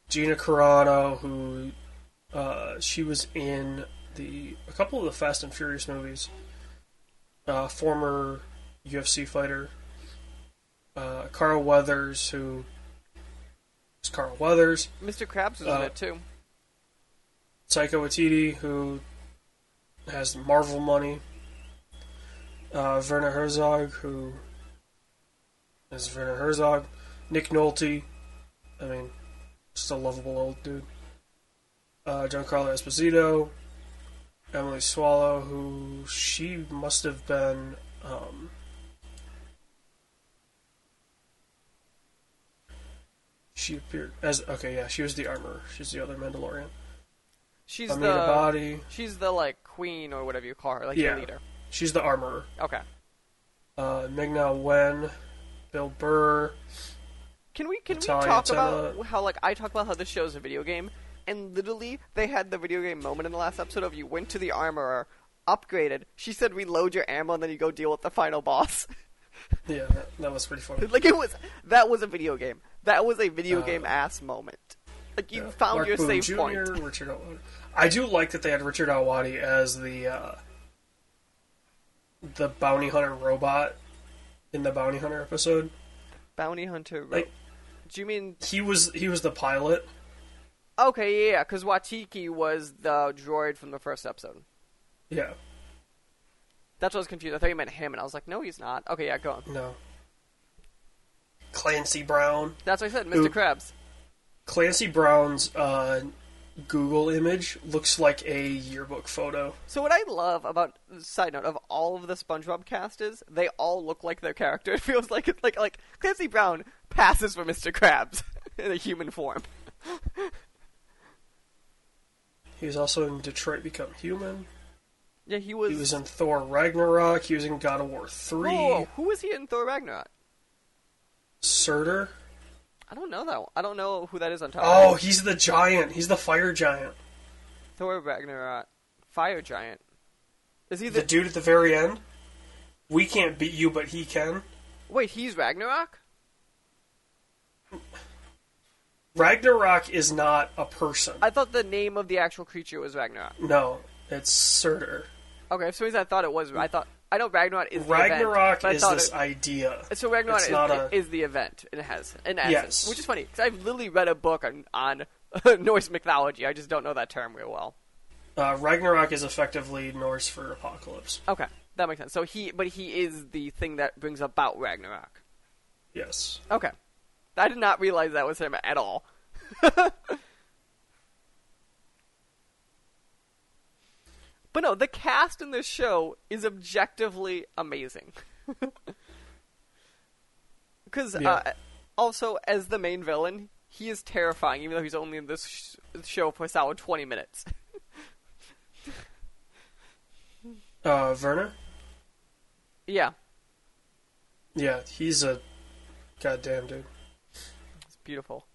Gina Carano, who uh, she was in the a couple of the Fast and Furious movies. Uh, former UFC fighter. Uh, Carl Weathers, who is Carl Weathers. Mr. Krabs was in uh, it too. Taika Waititi, who has Marvel money. Uh, Werner Herzog, who is Werner Herzog. Nick Nolte, I mean, just a lovable old dude. Uh, Giancarlo Esposito. Emily Swallow, who she must have been. Um, she appeared as okay, yeah. She was the armor. She's the other Mandalorian. She's Amina the Body. she's the like queen or whatever you call her, like Yeah. the leader. She's the armorer. Okay. Uh, Ming-Na Wen, Bill Burr. Can we can Natalia we talk Tena. about how like I talk about how this show's a video game, and literally they had the video game moment in the last episode of you went to the armorer, upgraded. She said reload your ammo and then you go deal with the final boss. Yeah, that, that was pretty funny. like it was that was a video game. That was a video Uh, game ass moment. Like you Yeah. found Mark your Boone save Jr., point. Richard. I do like that they had Richard Ayoade as the uh, the bounty hunter robot in the bounty hunter episode. Bounty hunter. Ro- Like- Do you mean He was he was the pilot. okay? Yeah, because Watiki was the droid from the first episode. Yeah, That's what I was confused. I thought you meant him, and I was like, no, he's not. Okay, yeah, go on. no. Clancy Brown. That's what I said, Mr. Who- Krabs. Clancy Brown's uh, Google image looks like a yearbook photo. So what I love about side note of all of the SpongeBob cast is they all look like their character. It feels like it's like like Clancy Brown passes for Mr. Krabs in a human form. He was also in Detroit Become Human. Yeah, he was. He was in Thor Ragnarok. He was in God of War 3. Whoa, whoa, who was he in Thor Ragnarok? Surtur. I don't know that. One. I don't know who that is on top. Oh, he's the giant. He's the fire giant. Thor Ragnarok, Fire Giant. Is he The the? dude at the very end. We can't beat you, but he can. Wait, he's Ragnarok. Ragnarok is not a person. I thought the name of the actual creature was Ragnarok. No, it's Surtur. Okay, for some reason I thought it was. I thought I know Ragnarok is the event, is this it- idea. So Ragnarok is, a- is the event it has in essence, Yes. which is funny because I've literally read a book on on Norse mythology. I just don't know that term real well. Uh, Ragnarok is effectively Norse for apocalypse. Okay, that makes sense. So he, but he is the thing that brings about Ragnarok. Yes. Okay, I did not realize that was him at all. but no, the cast in this show is objectively amazing. Because Yeah. uh, also, as the main villain, he is terrifying, even though he's only in this sh- show for a solid twenty minutes. Uh, Werner? yeah, Yeah, he's a goddamn dude. it's beautiful.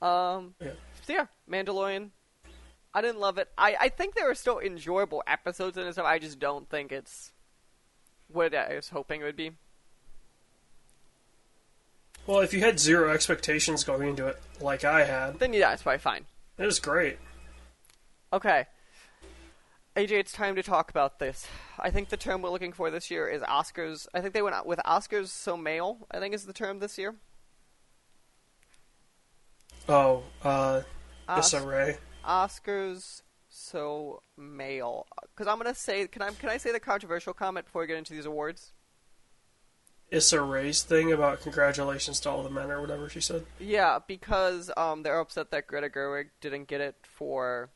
Um, Yeah. so yeah, Mandalorian. I didn't love it. I, I think there are still enjoyable episodes in it. Stuff. I just don't think it's what I was hoping it would be. Well, if you had zero expectations going into it, like I had, Then yeah, it's probably fine. it was great. Okay. AJ, it's time to talk about this. I think the term we're looking for this year is Oscars. I think they went out with Oscars so male, I think is the term this year. Oh, uh, Os- Issa Rae. Oscars so male. Because I'm gonna say, can I can I say the controversial comment before we get into these awards? Issa Rae's thing about congratulations to all the men or whatever she said. Yeah, because um, they're upset that Greta Gerwig didn't get it for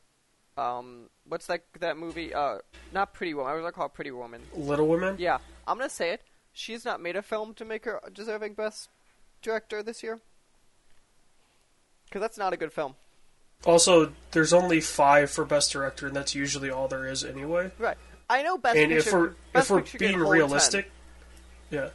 um, what's that that movie? Uh, not Pretty Woman. I was gonna call it Pretty Woman. Little Women? Yeah, I'm gonna say it. She's not made a film to make her deserving best director this year. Because that's not a good film. Also, there's only five for Best Director, and that's usually all there is anyway. Right. I know best and picture. if we're if we're being realistic, yeah,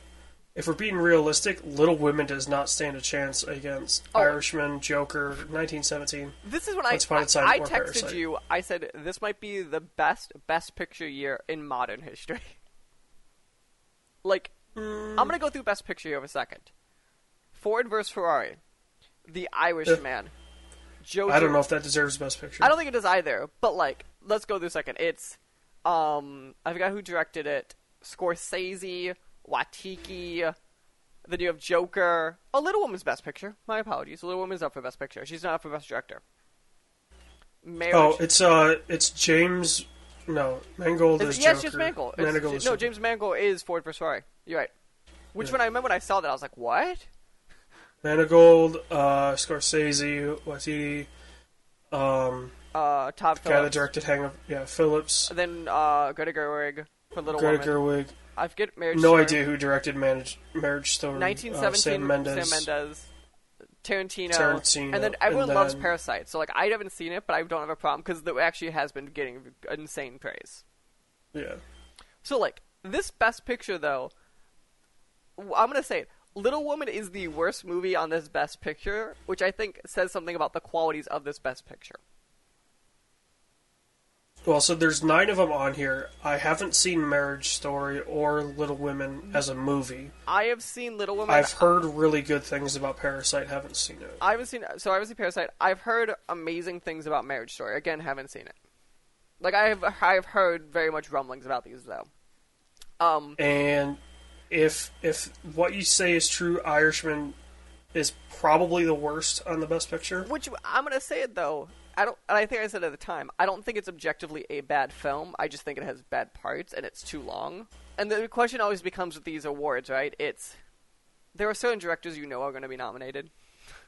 if we're being realistic, Little Women does not stand a chance against Oh. Irishman, Joker, 1917. This is when I find I, I texted Parasite. you. I said this might be the best best picture year in modern history. like hmm. I'm gonna go through best picture here a second. Ford versus Ferrari, The Irishman, Jojo. I don't know if that deserves Best Picture. I don't think it does either. But like, let's go through a second. It's um, I forgot who directed it. Scorsese, Watiki. Then you have Joker. Oh, Little Woman's Best Picture. My apologies. A little Woman's up for Best Picture. She's not up for Best Director. Marriage. Oh, it's uh, it's James. No, Mangold Is is yes, Joker. James Mangold. Mangold no, James Mangold is Ford vs Ferrari. You're right. Which Yeah. when I remember when I saw that, I was like, what? Manigold, uh, Scorsese, Waititi, um, Uh, Todd guy that Phillips. directed Hang of yeah, Phillips, Then uh, Greta Gerwig for Little Greta. Gerwig. I forget Marriage Story. No Story. idea who directed Marriage, Marriage Story. uh, 1917, Sam Mendes. Mendes, Tarantino, Tarantino, and then everyone and loves then- Parasite. So like, I haven't seen it, but I don't have a problem because it actually has been getting insane praise. Yeah. So like, this Best Picture though, w- I'm gonna say it. Little Woman is the worst movie on this Best Picture, which I think says something about the qualities of this Best Picture. Well, so there's nine of them on here. I haven't seen Marriage Story or Little Women as a movie. I have seen Little Women. I've heard really good things about Parasite. Haven't seen it. I haven't seen so I haven't seen Parasite. I've heard amazing things about Marriage Story. Again, haven't seen it. Like I've I've heard very much rumblings about these though. Um, And if if what you say is true, Irishman is probably the worst on the Best Picture. which I'm gonna say it though. I don't. And I think I said at the time. I don't think it's objectively a bad film. I just think it has bad parts and it's too long. And the question always becomes with these awards, right? It's there are certain directors you know are going to be nominated.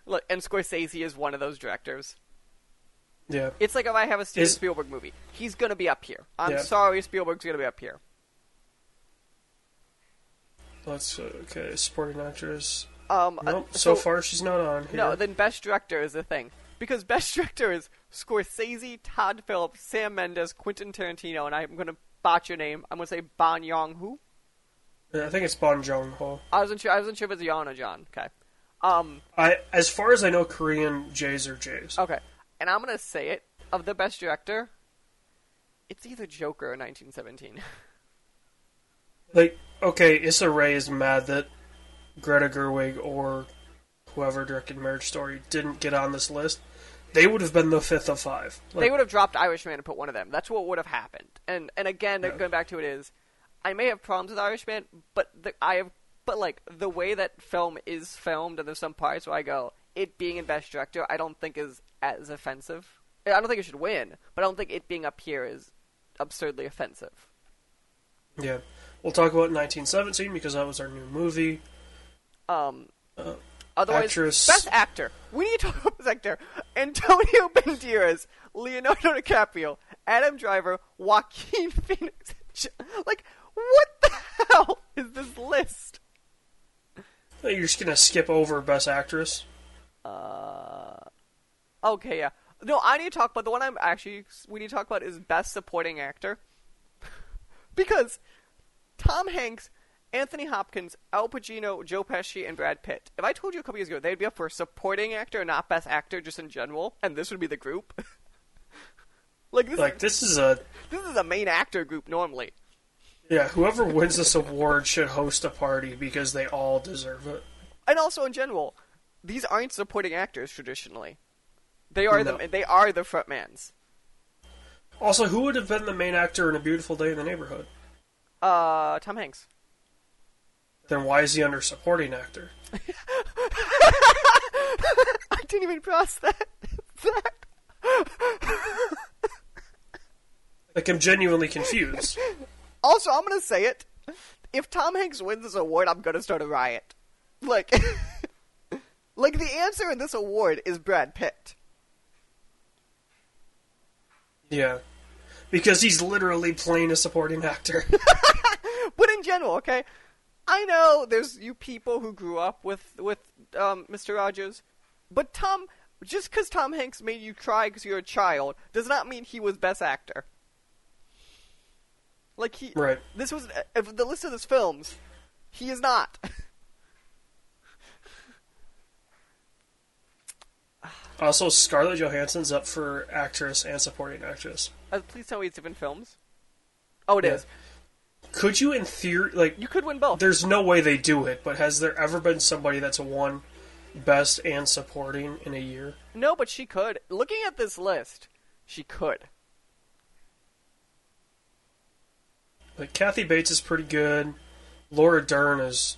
Look, and Scorsese is one of those directors. Yeah. It's like if I have a Steven Is- Spielberg movie, he's going to be up here. I'm Yeah. sorry, Spielberg's going to be up here. Let's uh, okay. Supporting actress. Um, uh, Nope. so, far, she's not on here. No, then Best Director is the thing. Because Best Director is Scorsese, Todd Phillips, Sam Mendes, Quentin Tarantino, and I'm going to botch your name. I'm going to say Bon Yong Hu. Yeah, I think it's Bong Joon Ho. I wasn't sure. I wasn't sure if it's Yon or John. Okay. Um. I, as far as I know, Korean J's are J's. Okay. And I'm going to say it of the Best Director. It's either Joker or 1917. Like, okay, Issa Rae is mad that Greta Gerwig or whoever directed Marriage Story didn't get on this list. They would have been the fifth of five. Like, they would have dropped Irishman and put one of them. That's what would have happened. And and again, Yeah. going back to it is, I may have problems with Irishman, but the, I have, but like the way that film is filmed, and there's some parts where I go, it being in Best Director, I don't think is as offensive. I don't think it should win, but I don't think it being up here is absurdly offensive. yeah. We'll talk about 1917 because that was our new movie. Um, Uh, otherwise, actress- best actor. We need to talk about best actor. Antonio Banderas, Leonardo DiCaprio, Adam Driver, Joaquin Phoenix. Like, what the hell is this list? You're just gonna skip over Best Actress. Uh, okay, yeah. No, I need to talk about the one I'm actually we need to talk about is best supporting actor because Tom Hanks, Anthony Hopkins, Al Pacino, Joe Pesci, and Brad Pitt. If I told you a couple years ago they'd be up for supporting actor, not best actor, just in general, and this would be the group. like this, Like this is a this is a main actor group normally. yeah. Whoever wins this award should host a party because they all deserve it. and also in general, these aren't supporting actors traditionally. They are No. the they are the frontmans. Also, who would have been the main actor in A Beautiful Day in the Neighborhood? Uh, Tom Hanks. Then why is he under supporting actor? I didn't even cross that. that. Like I'm genuinely confused. Also, I'm gonna say it. If Tom Hanks wins this award, I'm gonna start a riot. Like, like the answer in this award is Brad Pitt. Yeah. Because he's literally playing a supporting actor. But in general, okay, I know there's you people who grew up with with um, Mr. Rogers, but Tom, just because Tom Hanks made you cry because you're a child, does not mean he was best actor. Like he, Right. this was if the list of his films. He is not. Also, Scarlett Johansson's up for actress and supporting actress. Uh, please tell me it's different films. Oh, it is. Yeah. Could you, in theory, like, You could win both. there's no way they do it, but has there ever been somebody that's a won best and supporting in a year? No, but she could. Looking at this list, she could. Like, Kathy Bates is pretty good. Laura Dern is.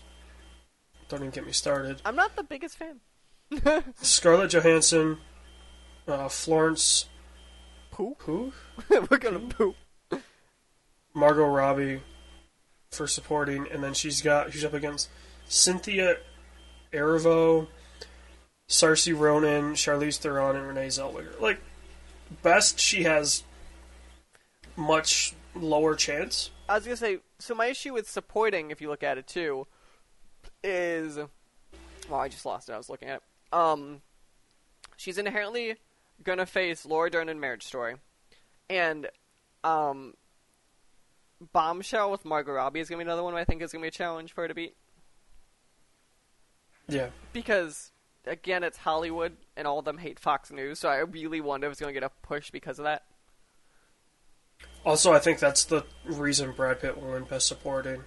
Don't even get me started. I'm not the biggest fan. Scarlett Johansson, uh, Florence Poop. Who? We're gonna poop. Margot Robbie for supporting, and then she's got she's up against Cynthia Erivo, Saoirse Ronan, Charlize Theron, and Renee Zellweger. Like best, she has much lower chance. I was gonna say. So my issue with supporting, if you look at it too, is well, I just lost it. I was looking at. It. Um, she's inherently gonna face Laura Dern in Marriage Story, and um, Bombshell with Margot Robbie is gonna be another one I think is gonna be a challenge for her to beat Yeah, because again, it's Hollywood and all of them hate Fox News, so I really wonder if it's gonna get a push because of that. Also, I think that's the reason Brad Pitt will win Best Supporting.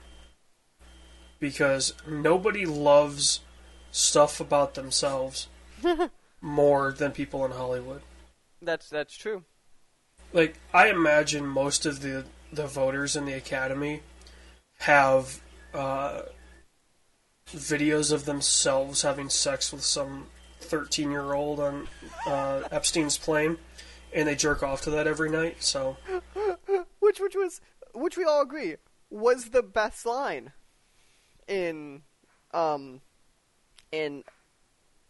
Because nobody loves stuff about themselves more than people in Hollywood. That's that's true. Like, I imagine most of the, the voters in the Academy have uh, videos of themselves having sex with some 13 year old on uh, Epstein's plane, and they jerk off to that every night, so. which which was which we all agree was the best line in um in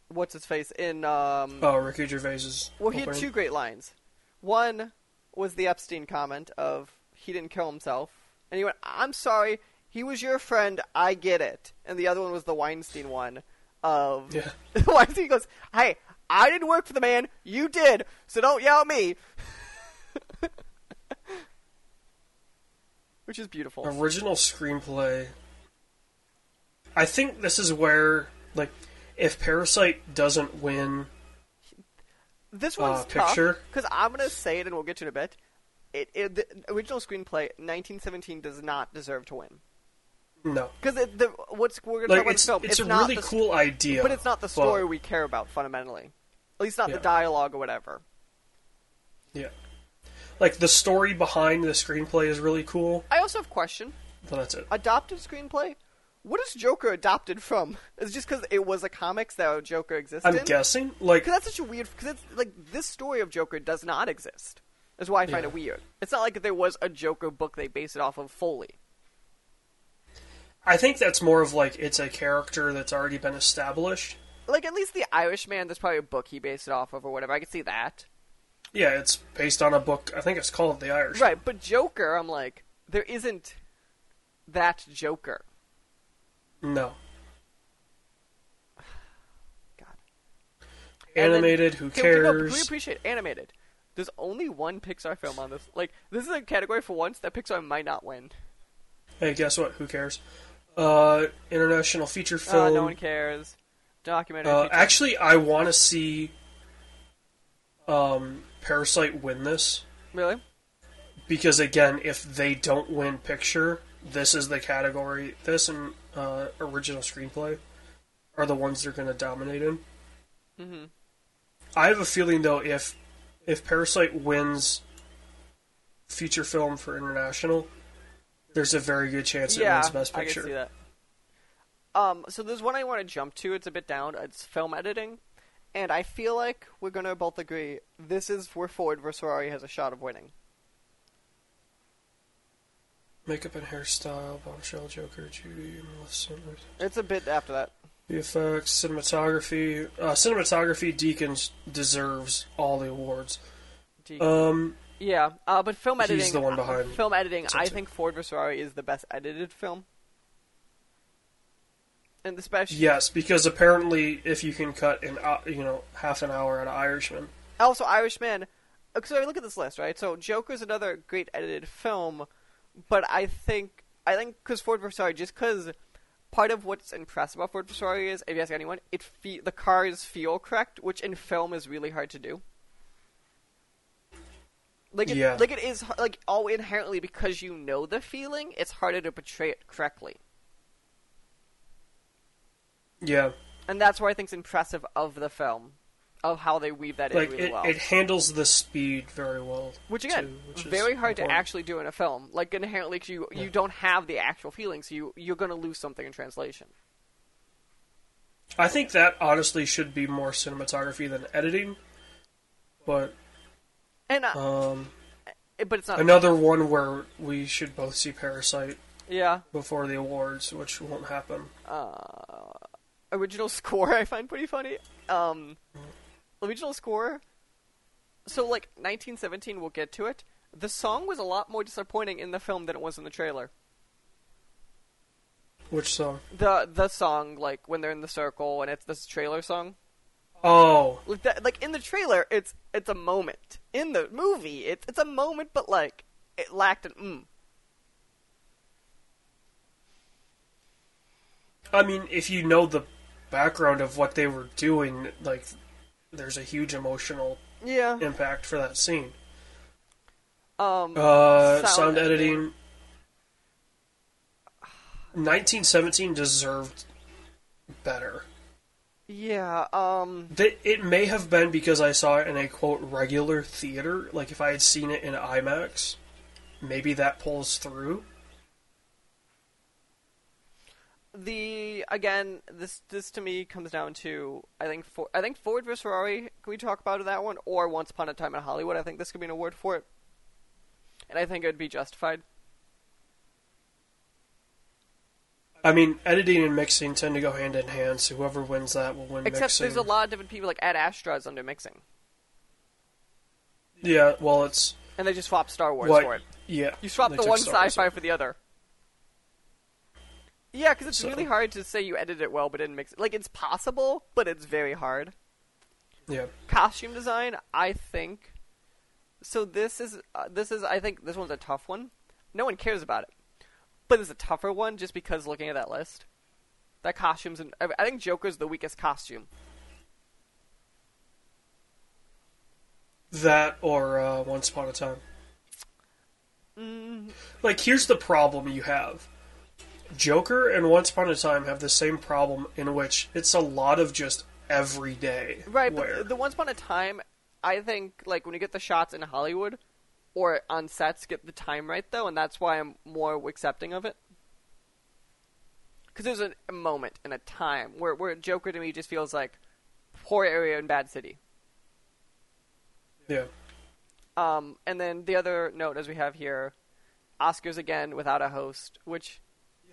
what's his face in um Oh, Ricky Gervais's. well he had opening. two great lines one was the epstein comment of he didn't kill himself and he went i'm sorry he was your friend i get it and the other one was the weinstein one of Yeah. weinstein goes hey i didn't work for the man you did so don't yell at me which is beautiful Original screenplay. I think this is where, like, if Parasite doesn't win, This uh, one's tough picture. because I'm gonna say it, and we'll get to it in a bit. It, it the original screenplay 1917 does not deserve to win no. because the what's we're gonna Like, talk about it's, film. it's, a not really the, cool idea. but it's not the but- story we care about fundamentally. At least not Yeah. the dialogue or whatever. Yeah. Like, the story behind the screenplay is really cool, I also have a question: but that's it. adopted screenplay. What is Joker adopted from? Is it just because it was a comics that Joker existed? I'm guessing. Like, Because that's such a weird. Because it's like this story of Joker does not exist. That's why I find Yeah. it weird. It's not like there was a Joker book they based it off of fully. I think that's more of like it's a character that's already been established. Like at least the Irishman, there's probably a book he based it off of or whatever. I could see that. Yeah, it's based on a book. I think it's called The Irish. Right, but Joker, I'm like, there isn't that Joker. No. God. And then- Animated, who Okay, okay, no, cares? we appreciate animated. There's only one Pixar film on this. Like, this is a category for once that Pixar might not win. Hey, guess what? Who cares? Uh, international feature Uh, film. no one cares. Documentary. Uh, actually, I want to see um, Parasite win this really? because, again, if they don't win picture, this is the category. This and uh, original screenplay are the ones they're going to dominate in. Mm-hmm. I have a feeling though, if if Parasite wins feature film for international, there's a very good chance it Yeah, wins Best I Picture. can see that. Um, so there's one I want to jump to. It's a bit down. It's film editing, and I feel like we're gonna both agree this is where Ford vs Ferrari has a shot of winning. Makeup and hairstyle, Bombshell, Joker, Judy, Maleficent, It's a bit after that. VFX, cinematography. Uh, cinematography, Deakins deserves all the awards. Gee. Um, yeah, uh, but film editing. He's the one uh, behind Film editing. I think Ford vs Ferrari is the best edited film, and especially yes, because apparently, if you can cut an uh, you know half an hour out of Irishman, Also, Irishman. So I look at this list, right? So Joker's another great edited film, but I think I think because Ford Ferrari, just because part of what's impressive about Ford Ferrari is, if you ask anyone, it fe- the cars feel correct, which in film is really hard to do. Like it, Yeah. like it is like all inherently because you know the feeling, it's harder to portray it correctly, Yeah, and that's why I think it's impressive of the film, of how they weave that like in really it, well. it handles the speed very well. Which again, too, which is very hard to actually do in a film. Like inherently, 'cause you you don't have the actual feelings. so you you're gonna lose something in translation. I think that honestly should be more cinematography than editing. But And uh, um, but it's not. another one where we should both see Parasite Yeah. before the awards, which won't happen. Uh, original score I find pretty funny. Um, original score. So like 1917, we'll get to it. The song was a lot more disappointing in the film than it was in the trailer. Which song? The the song like when they're in the circle and it's this trailer song. Oh, Like that, like in the trailer, it's it's a moment. In the movie, it's it's a moment, but like it lacked an mm. I mean, if you know the background of what they were doing, like, there's a huge emotional Yeah. impact for that scene. Um. Uh, Sound sound, editing. editing. 1917 deserved better. yeah. Um. They, it may have been because I saw it in a quote regular theater. Like if I had seen it in IMAX, maybe that pulls through. The again this this to me comes down to I think for I think Ford vs Ferrari can we talk about that one or Once Upon a Time in Hollywood I think this could be an award for it and I think it would be justified I mean, editing and mixing tend to go hand in hand. So whoever wins that will win except mixing. there's a lot of different people like Ad Astra's under mixing Yeah, well, it's and they just swap Star Wars what? for it Yeah, you swap the one sci-fi for the other yeah because it's So- really hard to say you edited it well but didn't mix it like it's possible but it's very hard. Yeah, costume design i think so this is uh, this is i think this one's a tough one. No one cares about it but it's a tougher one just because looking at that list. That costumes and i think joker's the weakest costume. That or uh, Once Upon a Time. mm, Like, here's the problem you have. Joker and Once Upon a Time have the same problem in which it's a lot of just everyday right wear. but the once upon a time i think like when you get the shots in hollywood or on sets get the time right though and that's why i'm more accepting of it because there's a, a moment and a time where, where joker to me just feels like poor area in bad city yeah. Um, and then the other note, as we have here, Oscars again without a host, which,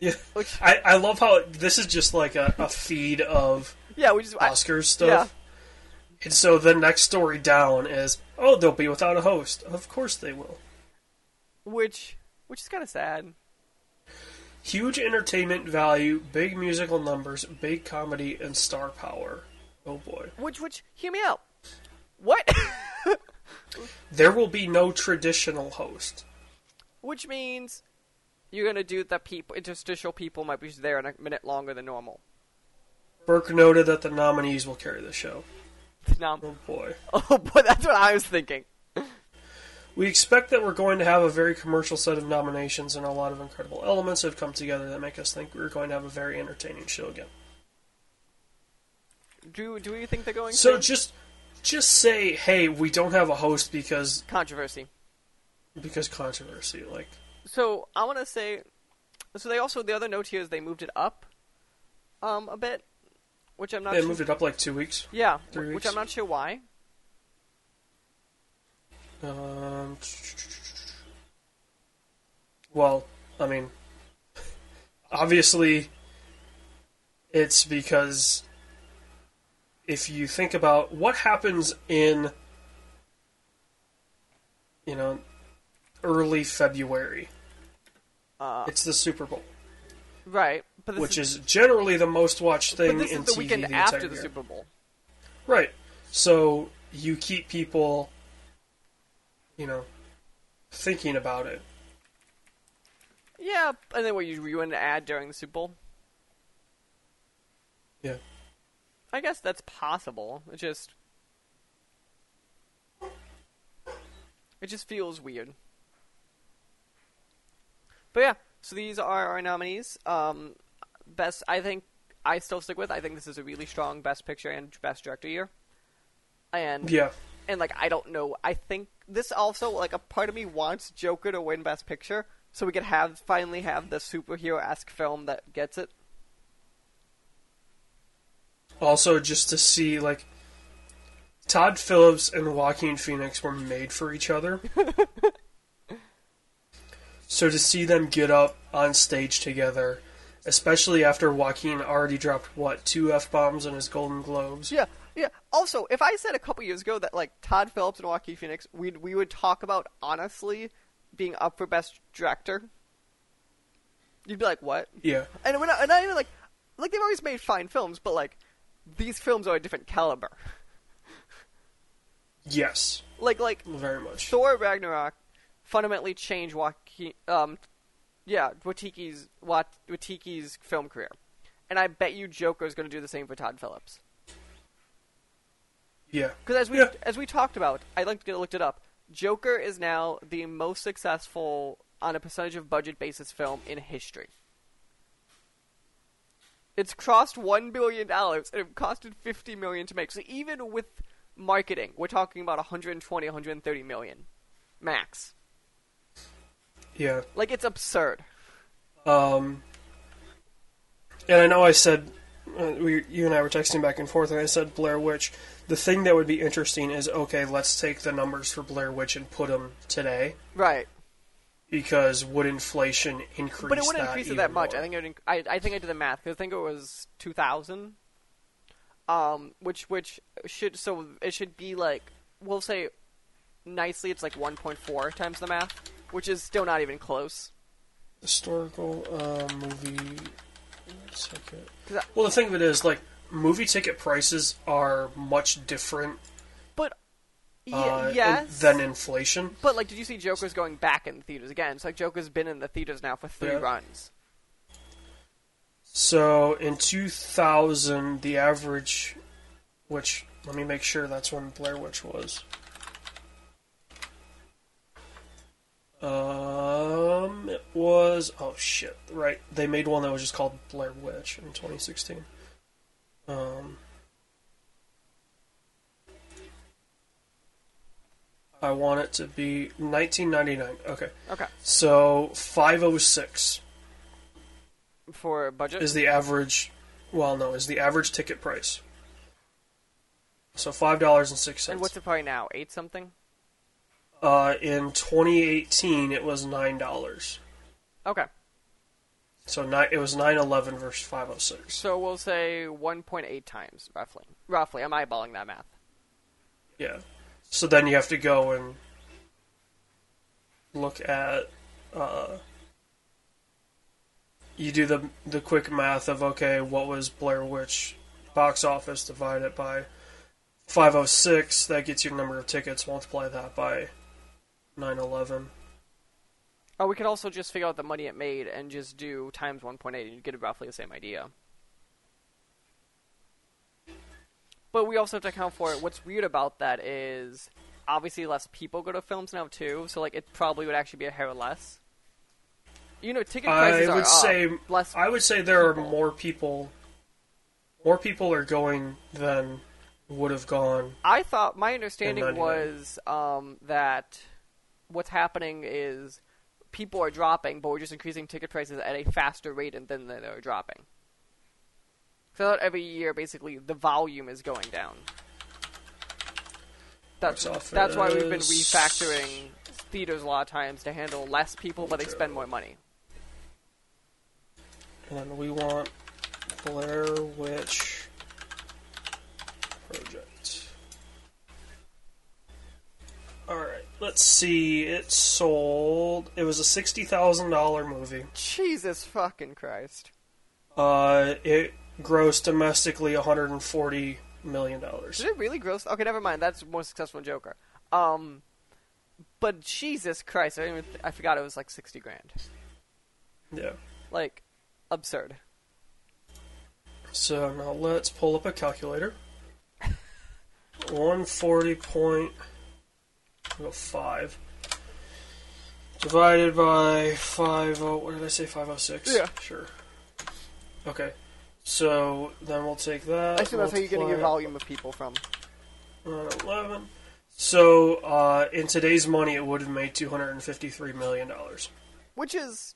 Yeah. I, I love how this is just like a, a feed of yeah, we just, I, Oscars stuff. yeah. And so the next story down is, oh, they'll be without a host. Of course they will. which, which is kind of sad. Huge entertainment value, big musical numbers, big comedy, and star power. Oh boy. Which, which, hear me out. What? There will be no traditional host. which means you're gonna do that. People, interstitial people might be there in a minute longer than normal. Burke noted that the nominees will carry the show. Nom- Oh boy. oh boy, that's what I was thinking. We expect that we're going to have a very commercial set of nominations, and a lot of incredible elements have come together that make us think we're going to have a very entertaining show again. Do do we think they're going So to just just say, hey, we don't have a host because controversy? because controversy. Like, So I want to say, so they also the other note here is they moved it up, um, a bit, which I'm not. they sure. moved it up like two weeks. Yeah, Three wh- which weeks. I'm not sure why. Um, well, I mean, obviously, it's because if you think about what happens in, you know, early February, Uh, it's the Super Bowl, right, but this which is, is generally the most watched but thing this in is the TV weekend the after the year. Super Bowl. Right. So you keep people, you know, thinking about it. Yeah, and then what you you an ad during the Super Bowl? Yeah. I guess that's possible. It just it just feels weird. But yeah, so these are our nominees. Um, best, I think I still stick with. I think this is a really strong Best Picture and Best Director year. And Yeah. and like I don't know. I think this also like a part of me wants Joker to win Best Picture, so we could have finally have the superhero esque film that gets it. Also, just to see like Todd Phillips and Joaquin Phoenix were made for each other. so to see them get up on stage together, especially after Joaquin already dropped what two f bombs in his Golden Globes. Yeah, yeah. Also, if I said a couple years ago that like Todd Phillips and Joaquin Phoenix, we we would talk about honestly being up for Best Director, you'd be like, "What?" Yeah, And we're not, and not even like like they've always made fine films, but like these films are a different caliber. yes, Like like very much. Thor Ragnarok fundamentally changed Joaquin, um, yeah, Waititi's Wat, Waititi's film career, and I bet you Joker is going to do the same for Todd Phillips. Yeah, Because as we Yeah. as we talked about, I looked looked it up. Joker is now the most successful on a percentage of budget basis film in history. It's crossed one billion dollars and it costed fifty million to make. So even with marketing, we're talking about 120, 130 million max. Yeah. Like it's absurd. Um, and I know I said uh, we, you and I were texting back and forth, and I said Blair Witch. The thing that would be interesting is okay, let's take the numbers for Blair Witch and put them today, Right. because would inflation increase? But it wouldn't increase it that much. more? I think it would, inc- I, I think I did the math. 'cause I think it was two thousand. Um, which which should so it should be like we'll say nicely it's like one point four times the math, which is still not even close. historical uh, movie. one second. 'Cause I- Well, the thing of it is, like, movie ticket prices are much different But uh, yes, than inflation. but like, did you see Joker's going back in the theaters again? It's like Joker's been in the theaters now for three Yeah. runs. So in 2000, the average, which let me make sure that's when Blair Witch was. Um, it was oh shit, right? They made one that was just called Blair Witch in 2016. Um, I want it to be 1999. Okay, Okay, so 506 for budget. is the average. Well, no, is the average ticket price. So five dollars and six cents. and what's it probably now? Eight something. Uh, in 2018, it was nine dollars. Okay, So nine, it was nine eleven versus five oh six. so we'll say one point eight times roughly. Roughly, I'm eyeballing that math. Yeah. So then you have to go and look at. Uh, you do the the quick math of okay, what was Blair Witch box office divided by 506? That gets you the number of tickets. Multiply that by 911. Oh, we could also just figure out the money it made and just do times 1.8 and you'd get roughly the same idea. But we also have to account for it. What's weird about that is obviously less people go to films now too, so like it probably would actually be a hair less. You know, ticket prices I are would up. say less. I would say there people. are more people. More people are going than would have gone. I thought my understanding was um, that what's happening is people are dropping, but we're just increasing ticket prices at a faster rate than they're dropping. So every year, basically, the volume is going down. That's that's why we've been refactoring theaters a lot of times to handle less people, but they spend more money. And we want Blair Witch Project. Alright, let's see. It sold. It was a $60,000 movie. Jesus fucking Christ! Uh, it grossed domestically $140 million. Did it really gross? Okay, never mind. That's more successful than Joker. Um, but Jesus Christ, I, didn't even th- I forgot it was like sixty grand. Yeah. Like, absurd. So now let's pull up a calculator. 140.5 divided by 50. What did I say? 506? Yeah. Sure. Okay. So then we'll take that. I assume that's how you're getting your volume of people from. it 11. So uh, in today's money, it would have made $253 million, Which is.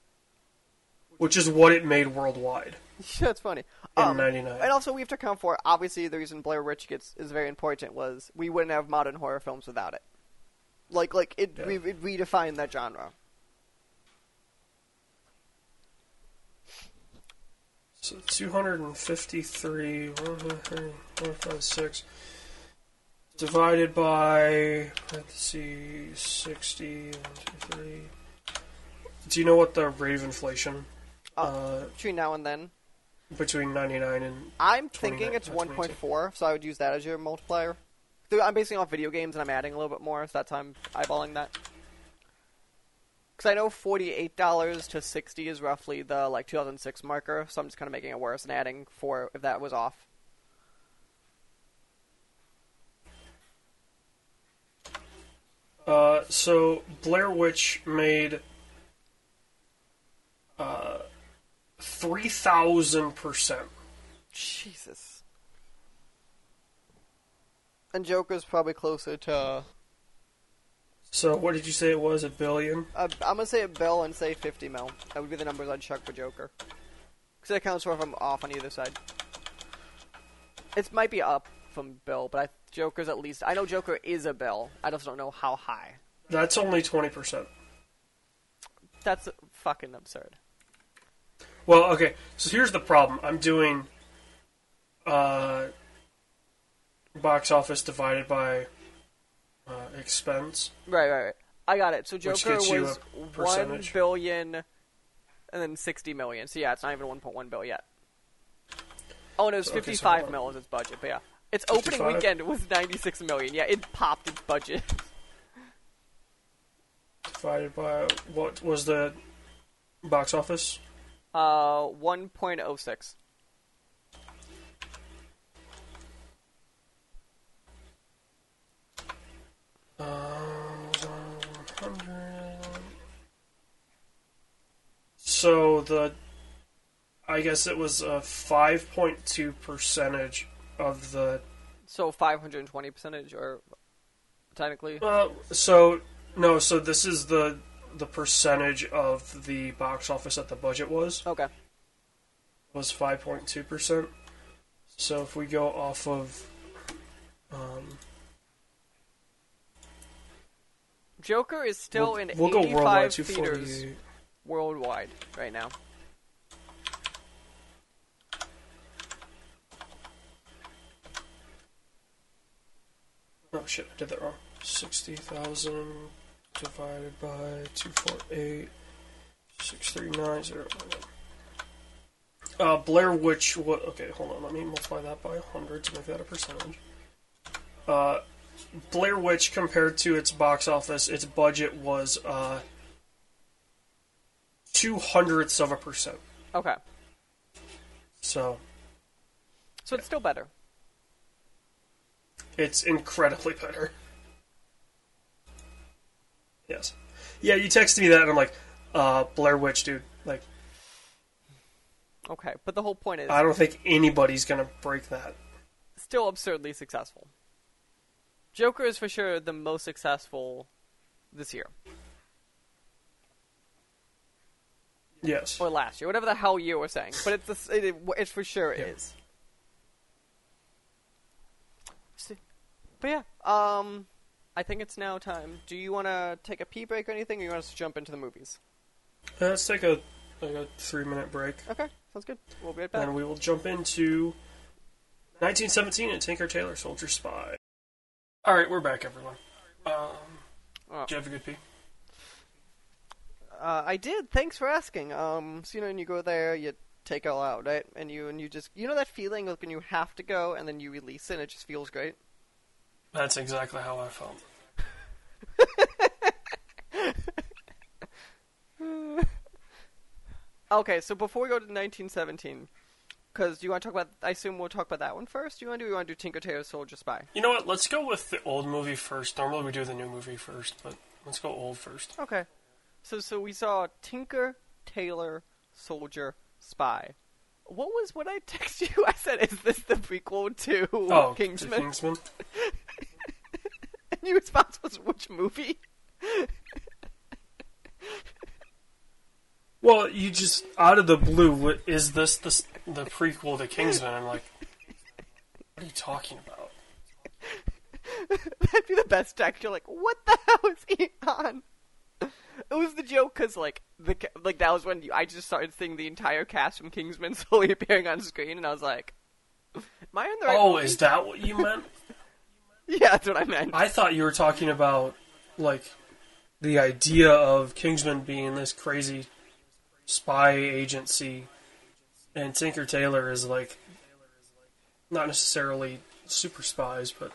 which is what it made worldwide That's funny. in Um, 99. And also, we have to account for obviously the reason Blair Witch gets is very important was we wouldn't have modern horror films without it. Like, like it, Yeah. it redefined that genre. So 253, 156, divided by, let's see, 60, 1, 2, 3. Do you know what the rate of inflation uh, Between now and then, between 99 and. I'm thinking it's uh, 1.4, so I would use that as your multiplier. I'm basing off video games, and I'm adding a little bit more, so that's how I'm eyeballing that. Because I know forty-eight dollars to sixty is roughly the like 2006 marker, so I'm just kind of making it worse and adding four if that was off. Uh, so Blair Witch made uh, 3,000%. Jesus. And Joker's probably closer to. So what did you say it was? A billion? Uh, I'm gonna say a bill and say 50 mil. That would be the numbers I'd chuck for Joker. Because it counts for if I'm off on either side. It might be up from Bill, but I, Joker's at least. I know Joker is a bill. I just don't know how high. That's only 20%. That's fucking absurd. Well, okay. So here's the problem. I'm doing uh, box office divided by uh, expense. Right, right, right. I got it. So Joker was one billion, and then sixty million. So yeah, it's not even one point one bill yet. Oh, and it was So, okay, so fifty-five hold mil as its budget. But yeah, its opening 55? weekend was ninety-six million. Yeah, it popped its budget. Divided by what was the box office? Uh, one point oh six. So the, I guess it was a 5.2 percentage of the. So five hundred twenty percentage, or technically. Uh, so no, so this is the the percentage of the box office that the budget was Okay. was 5.2 percent. So if we go off of, um, Joker is still we'll, in we'll go worldwide eighty-five theaters worldwide right now. Oh shit, I did that wrong. 60,000 divided by 248, 6390. Uh, Blair Witch, what, okay, hold on, let me multiply that by 100 to make that a percentage. Uh, Blair Witch, compared to its box office, its budget was, uh, two hundredths of a percent. Okay. So, So it's still better. It's incredibly better. Yes. Yeah, you texted me that, and I'm like, uh, Blair Witch, dude. Like, Okay, but the whole point is I don't think anybody's gonna break that. still absurdly successful. Joker is for sure the most successful this year Yes. or last year, whatever the hell year we're saying. But it's the, it, it's for sure Yeah. is. See- But yeah, um, I think it's now time. Do you want to take a pee break or anything, or you want us to jump into the movies? Uh, Let's take a, like a three minute break, Okay, sounds good. We'll be right back. and we will jump into 1917 and Tinker Tailor Soldier Spy. Alright, we're back, everyone. Um, Oh. did you have a good pee? Uh, I did. Thanks for asking. Um, so you know, when you go there, you take it all out, right? And you and you just you know that feeling like when you have to go and then you release it, and it just feels great. That's exactly how I felt. Okay, so before we go to 1917, because do you want to talk about? I assume we'll talk about that one first. Do you want to do? You want to do Tinker Tailor Soldier Spy? You know what? Let's go with the old movie first. Normally we do the new movie first, but let's go old first. Okay. So so we saw Tinker Tailor Soldier Spy. What was what I text you? I said, "Is this the prequel to Oh, Kingsman?" to Kingsman. and your response was, "Which movie?" Well, you just out of the blue, what, is this the the prequel to Kingsman? I'm like, what are you talking about? That'd be the best text. You're like, "What the hell is he on?" It was the joke because like the like that was when you, I just started seeing the entire cast from Kingsman slowly appearing on screen, and I was like, "Am I in the right Oh, movie?" is that what you meant? Yeah, that's what I meant. I thought you were talking about like the idea of Kingsman being this crazy spy agency, and Tinker Tailor is like not necessarily super spies, but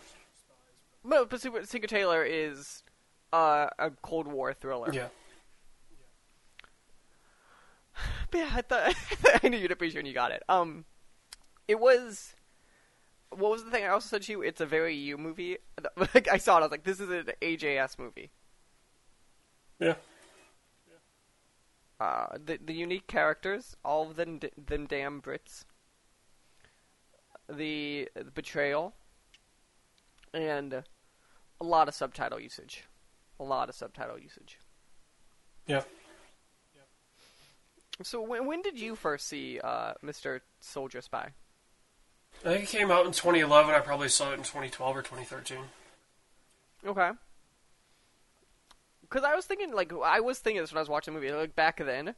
But, but Super, Tinker Tailor is uh, a Cold War thriller. yeah. But yeah, I thought I knew you'd appreciate when you got it. Um, it was. What was the thing I also said to you? It's a very you movie. Like I saw it, I was like, "This is an AJ's movie." Yeah. Uh, the the unique characters, all of them, d- them damn Brits. The, the betrayal, and a lot of subtitle usage. A lot of subtitle usage. Yeah. So when when did you first see uh, Mr. Soldier Spy? I think it came out in 2011. I probably saw it in 2012 or 2013. Okay. Because I was thinking, like, I was thinking this when I was watching the movie. Like back then,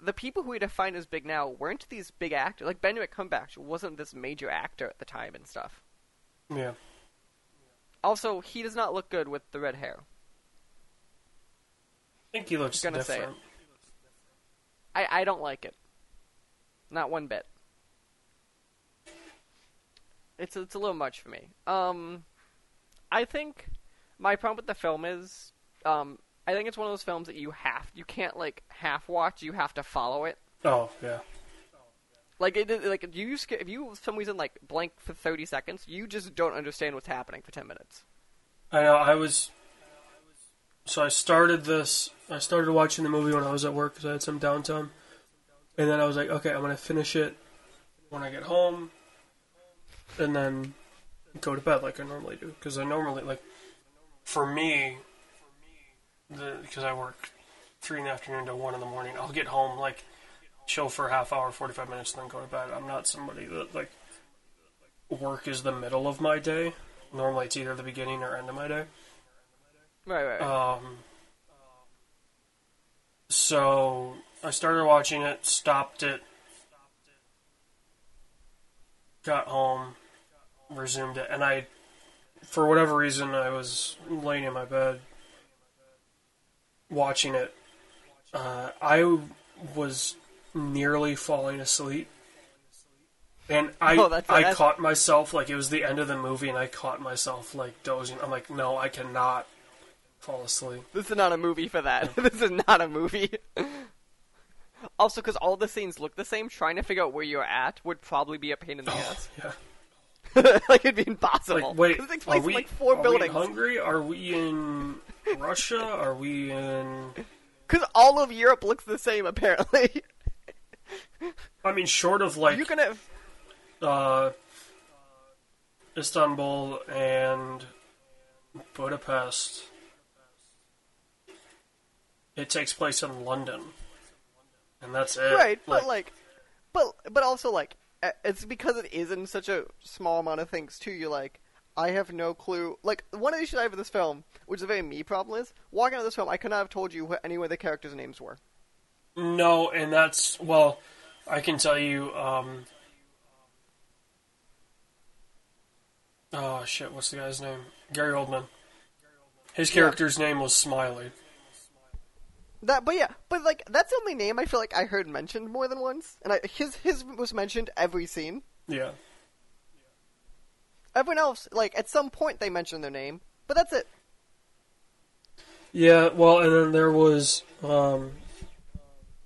the people who we define as big now weren't these big actors. Like Benedict Cumberbatch wasn't this major actor at the time and stuff. Yeah. Also, he does not look good with the red hair. I think he looks Gonna say different. I I don't like it. Not one bit. It's it's a little much for me. Um, I think my problem with the film is, um, I think it's one of those films that you have you can't like half watch. You have to follow it. Oh, yeah. Like it, like if you if you for some reason like blank for thirty seconds, you just don't understand what's happening for ten minutes. I know. I was. So I started this. I started watching the movie when I was at work because I had some downtime, and then I was like, okay, I'm gonna finish it when I get home, and then go to bed like I normally do. Because I normally like, for me, because I work three in the afternoon to one in the morning. I'll get home like chill for a half hour, forty five minutes, and then go to bed. I'm not somebody that like work is the middle of my day. Normally, it's either the beginning or end of my day. Right, right. Um, so I started watching it, stopped it, got home, resumed it, and I, for whatever reason, I was laying in my bed watching it. Uh, I was nearly falling asleep. And I, Oh, I caught myself like it was the end of the movie, and I caught myself like dozing. I'm like, no, I cannot fall asleep. This is not a movie for that. this is not a movie. also, because all the scenes look the same, trying to figure out where you're at would probably be a pain in the ass. Yeah. like it'd be impossible. Like, wait, 'Cause it takes are we, in like four are buildings. we Hungary? Are we in Russia? Are we in? Because all of Europe looks the same, apparently. I mean, short of like you can have. uh, Istanbul and Budapest. It takes place in London, and that's it. Right, but like, but but also like, it's because it is in such a small amount of things too. You're like, I have no clue. Like one of the issues I have with this film, which is a very me problem, is walking out of this film, I could not have told you what any of the characters' names were. No, and that's well, I can tell you. Um, oh shit! What's the guy's name? Gary Oldman. His character's name was Smiley. That, but yeah, but like that's the only name I feel like I heard mentioned more than once, and I, his his was mentioned every scene. Yeah. Everyone else, like at some point, they mention their name, but that's it. Yeah. Well, and then there was um,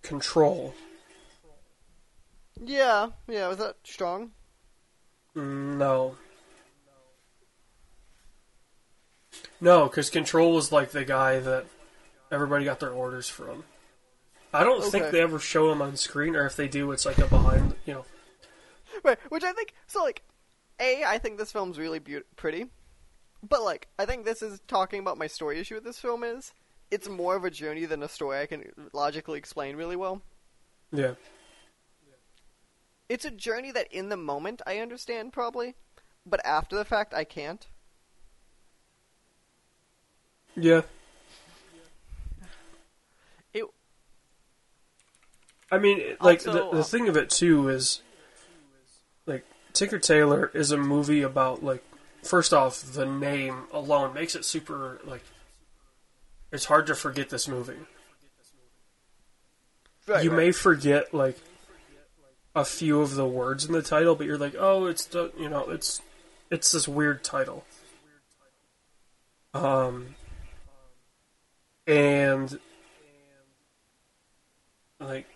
Control, Yeah, yeah. Was that strong? No. No, because Control was like the guy that everybody got their orders from. I don't think they ever show him on screen, or if they do, it's like a behind, you know. Right, which I think so. Like, a, I think this film's really beau- pretty, but like, I think this is talking about my story issue with this film is it's more of a journey than a story I can logically explain really well. Yeah. It's a journey that in the moment I understand probably, but after the fact I can't. Yeah. It I mean, like Also, the, the uh, thing of it too is, Tinker Tailor is a movie about like first off the name alone makes it super like it's hard to forget this movie. right, you right. may forget like a few of the words in the title, but you're like, oh, it's the you know it's it's this weird title. Um, and like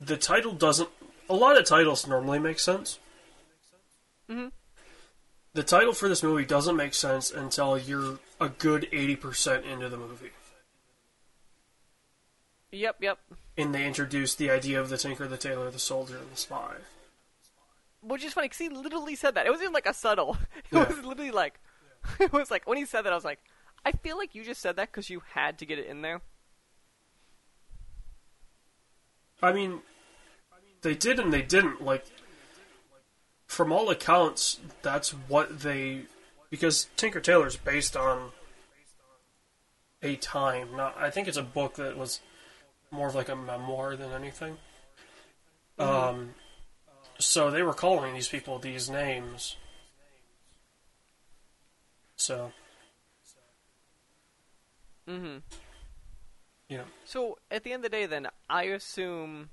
the title doesn't. A lot of titles normally make sense. Mhm. The title for this movie doesn't make sense until you're a good eighty percent into the movie Yep, yep. and they introduced the idea of the tinker, the tailor, the soldier, and the spy. Which is funny because he literally said that. It wasn't even like a subtle. It Yeah. was literally like, it was like when he said that, I was like, I feel like you just said that because you had to get it in there. I mean, they did and they didn't. Like, from all accounts, that's what they. Because Tinker Tailor's based on a time. Not, I think it's a book that was more of like a memoir than anything. Um, so they were calling these people these names. So, Mm-hmm. you know. So at the end of the day, then I assume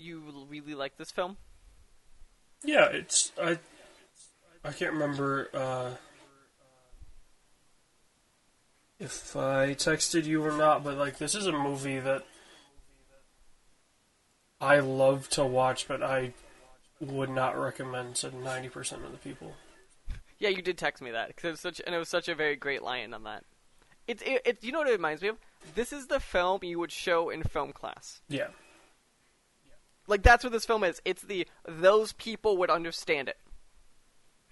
you really like this film. Yeah, it's I. I can't remember uh, if I texted you or not, but like this is a movie that I love to watch, but I would not recommend to ninety percent of the people. Yeah, you did text me that because it was such and it was such a very great line on that. It's it, it. You know what it reminds me of? This is the film you would show in film class. Yeah, Like that's what this film is. It's the those people would understand it,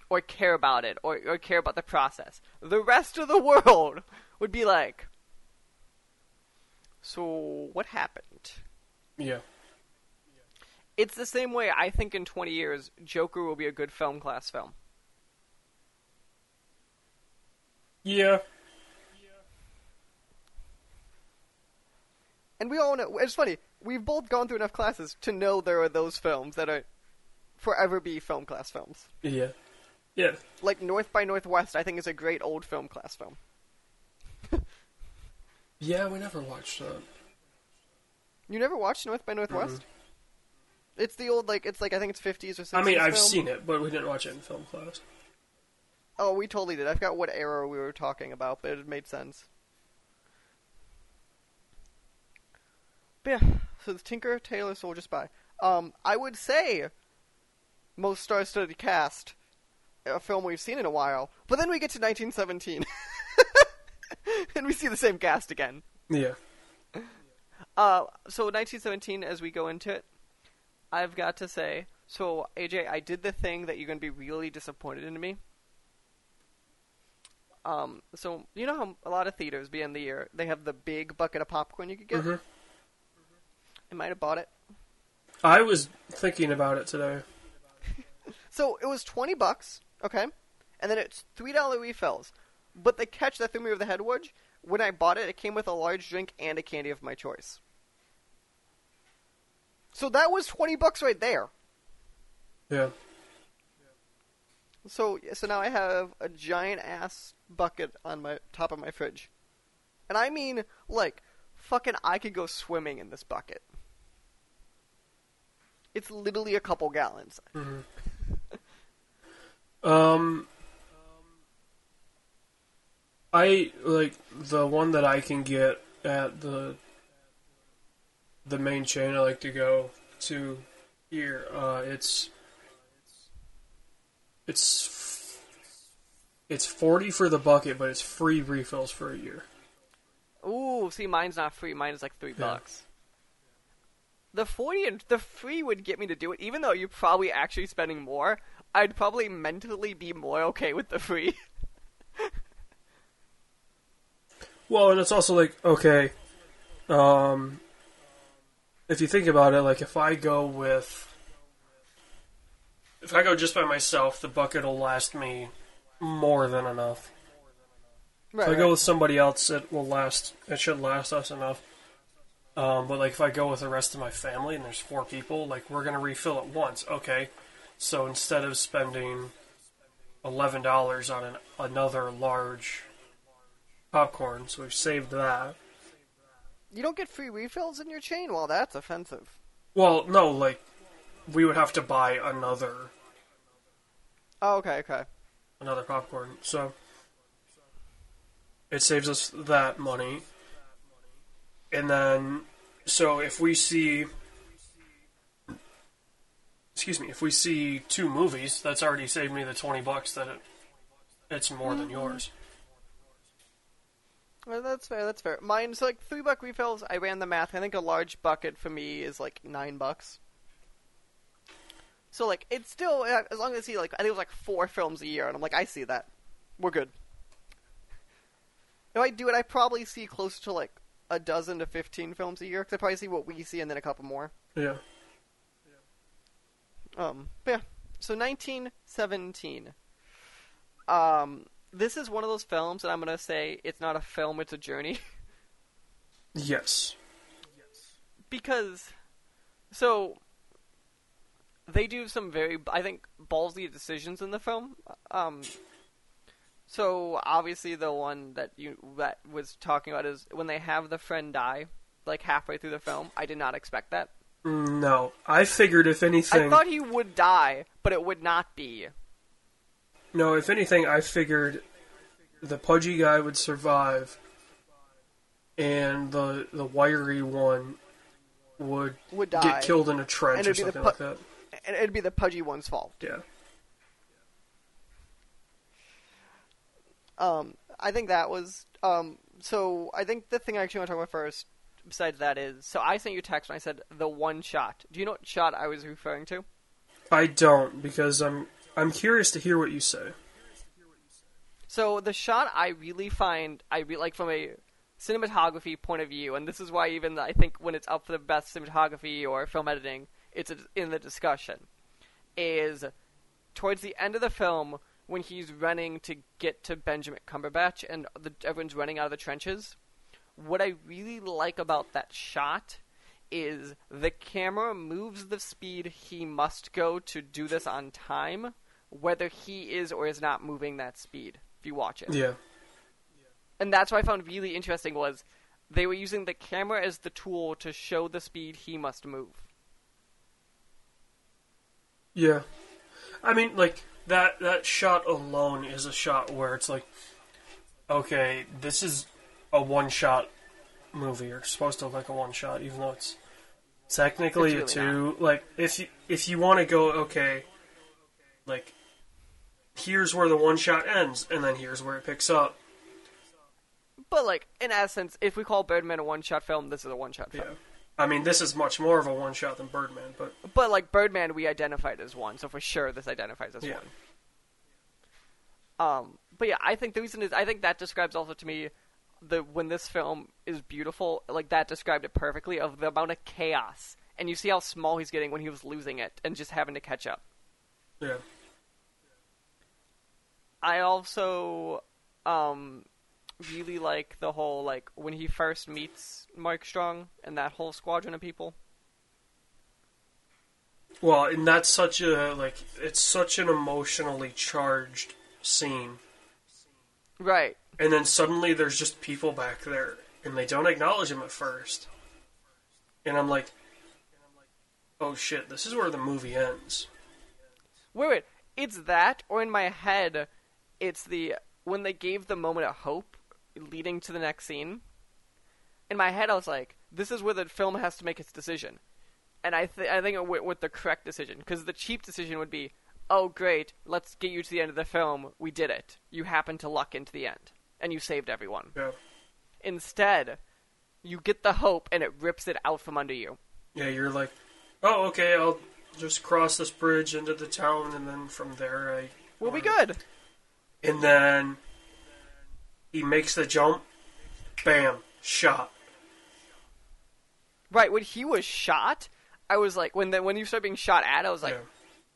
or care about it, or or care about the process. The rest of the world would be like, so what happened? yeah, It's the same way I think in 20 years Joker will be a good film class film. yeah. And we all know it's funny. We've both gone through enough classes to know there are those films that are forever be film class films. Yeah, yeah. Like North by Northwest, I think is a great old film class film. Yeah, we never watched that. You never watched North by Northwest? It's the old like it's like I think it's 50s or 60s. I mean, I've film. seen it, but we didn't watch it in film class. Oh, we totally did. I forgot what era we were talking about, but it made sense. But yeah, so the Tinker Tailor Soldier Spy. Um, I would say most star-studded cast, a film we've seen in a while. But then we get to 1917, and we see the same cast again. Yeah, Uh, so 1917, as we go into it, I've got to say, so AJ, I did the thing that you're going to be really disappointed in me. Um, so you know how a lot of theaters, be in the year, they have the big bucket of popcorn you could get. Mhm. I might have bought it. I was thinking about it today. So it was 20 bucks, okay, and then it's three dollar refills. But the catch that threw me over the head was when I bought it, it came with a large drink and a candy of my choice. So that was 20 bucks right there. Yeah, So so now I have a giant ass bucket on my top of my fridge, and I mean like fucking I could go swimming in this bucket. It's literally a couple gallons. Um, I like the one that I can get at the the main chain I like to go to here. Uh, it's it's it's forty for the bucket, but it's free refills for a year. Ooh, see, mine's not free. Mine is like three Yeah. bucks. The forty and the free would get me to do it, even though you're probably actually spending more. I'd probably mentally be more okay with the free. Well, and it's also like okay, um, if you think about it, like if I go with, if I go just by myself, the bucket will last me more than enough. Right. If I go with somebody else, it will last. It should last us enough. Um, but like if I go with the rest of my family and there's four people, like we're gonna refill it once. Okay, so instead of spending eleven dollars on an, another large popcorn, so we've saved that. You don't get free refills in your chain? Well, that's offensive. Well, no, like we would have to buy another Oh, okay, okay. another popcorn. So it saves us that money. And then, so if we see, excuse me, if we see two movies, that's already saved me the 20 bucks that it, it's more than mm-hmm. yours. Well, that's fair. That's fair. Mine's like three buck refills. I ran the math. I think a large bucket for me is like nine bucks. So like it's still as long as he like I think it was like four films a year, and I'm like I see that, we're good. If I do it, I probably see close to like a dozen to fifteen films a year. Cause I probably see what we see and then a couple more. Yeah. Um, but yeah. So 1917. Um, this is one of those films that I'm gonna say it's not a film; it's a journey. Yes. Yes. because so they do some very I think ballsy decisions in the film. Um, so obviously the one that you that was talking about is when they have the friend die like halfway through the film. I did not expect that. No. I figured if anything. I thought he would die, but it would not be. No, if anything, I figured the pudgy guy would survive, and the the wiry one would Would die. get killed in a trench or it'd be the something pu- like that. And it'd be the pudgy one's fault. Yeah. Um, I think that was um. So I think the thing I actually want to talk about first, besides that, is so I sent you a text and I said the one shot. Do you know what shot I was referring to? I don't because I'm I'm curious to hear what you say. So the shot I really find I re- like from a cinematography point of view, and this is why even I think when it's up for the best cinematography or film editing, it's in the discussion. Is towards the end of the film when he's running to get to Benjamin Cumberbatch and the, everyone's running out of the trenches. What I really like about that shot is the camera moves the speed he must go to do this on time, whether he is or is not moving that speed. If you watch it, Yeah. and that's what I found really interesting was they were using the camera as the tool to show the speed he must move. Yeah. I mean, like that that shot alone is a shot where it's like, okay, this is a one shot movie, or supposed to look like a one shot, even though it's technically It's a really two. Like, if you if you want to go, okay, like here's where the one shot ends, and then here's where it picks up. But like in essence, if we call Birdman a one-shot film, this is a one-shot Yeah. film. I mean, this is much more of a one shot than Birdman, but But like Birdman, we identified as one, so for sure this identifies as Yeah. one. Um, but yeah, I think the reason is I think that describes also to me the when this film is beautiful, like that described it perfectly of the amount of chaos, and you see how small he's getting when he was losing it and just having to catch up. yeah. I also um really like the whole like when he first meets Mark Strong and that whole squadron of people. Well, and that's such a like it's such an emotionally charged scene. Right. And then suddenly there's just people back there and they don't acknowledge him at first. And I'm like Oh shit, this is where the movie ends. Wait, wait. It's that, or in my head, it's the when they gave the moment of hope leading to the next scene. In my head, I was like, this is where the film has to make its decision, and I th- I think it went with the correct decision because the cheap decision would be, oh great, let's get you to the end of the film. We did it. You happened to luck into the end, and you saved everyone. Yeah. Instead, you get the hope, and it rips it out from under you. Yeah, you're like, oh, okay, I'll just cross this bridge into the town, and then from there I. We'll be good. And then he makes the jump, bam, shot. Right when he was shot, I was like, when the, when you start being shot at, I was like, yeah.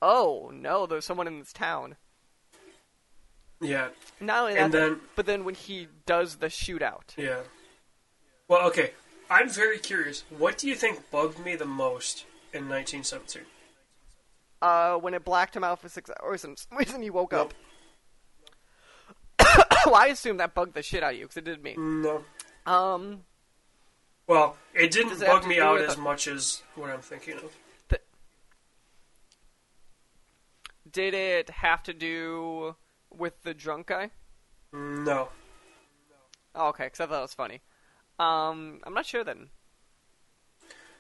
oh no, there's someone in this town. Yeah, Not only that, And then- but then when he does the shootout, yeah. Well, okay. I'm very curious. What do you think bugged me the most in 1917? uh, when it blacked him out for six hours, and some reason he woke Nope. up. well, I assume that bugged the shit out of you because it did me. No. Um, Well, it didn't it bug me out as the- much as what I'm thinking of. did it have to do with the drunk guy? No. Oh, okay, because I thought it was funny. Um, I'm not sure then.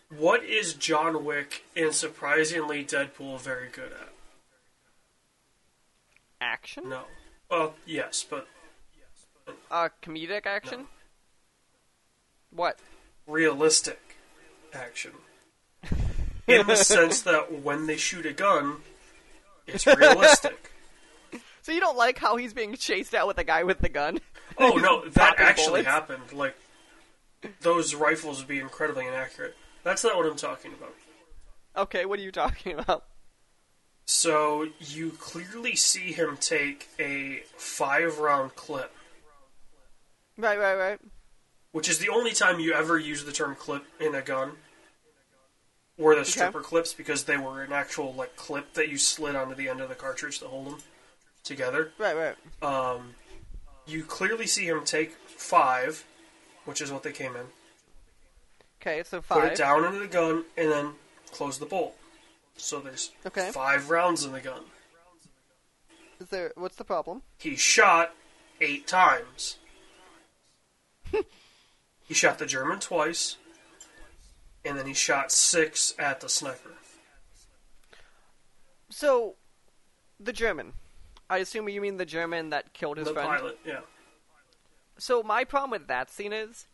What is John Wick and surprisingly Deadpool very good at? Action? No. Well, yes, but Uh, comedic action? No. What? realistic action. In the sense that when they shoot a gun, it's realistic. So you don't like how he's being chased out with the guy with the gun? Oh no, that actually bullets? happened. Like those rifles would be incredibly inaccurate. That's not what I'm talking about. Okay, what are you talking about? So you clearly see him take a five round clip, Right, right, right. which is the only time you ever use the term clip in a gun. Were the stripper clips because they were an actual like clip that you slid onto the end of the cartridge to hold them together. Right, right. Um, you clearly see him take five, which is what they came in. Okay, so five. Put it down into the gun and then close the bolt. So there's Okay. five rounds in the gun. Is there? What's the problem? He shot eight times. He shot the German twice, and then he shot six at the sniper. So, the German. I assume you mean the German that killed his the friend. pilot, yeah. So my problem with that scene is,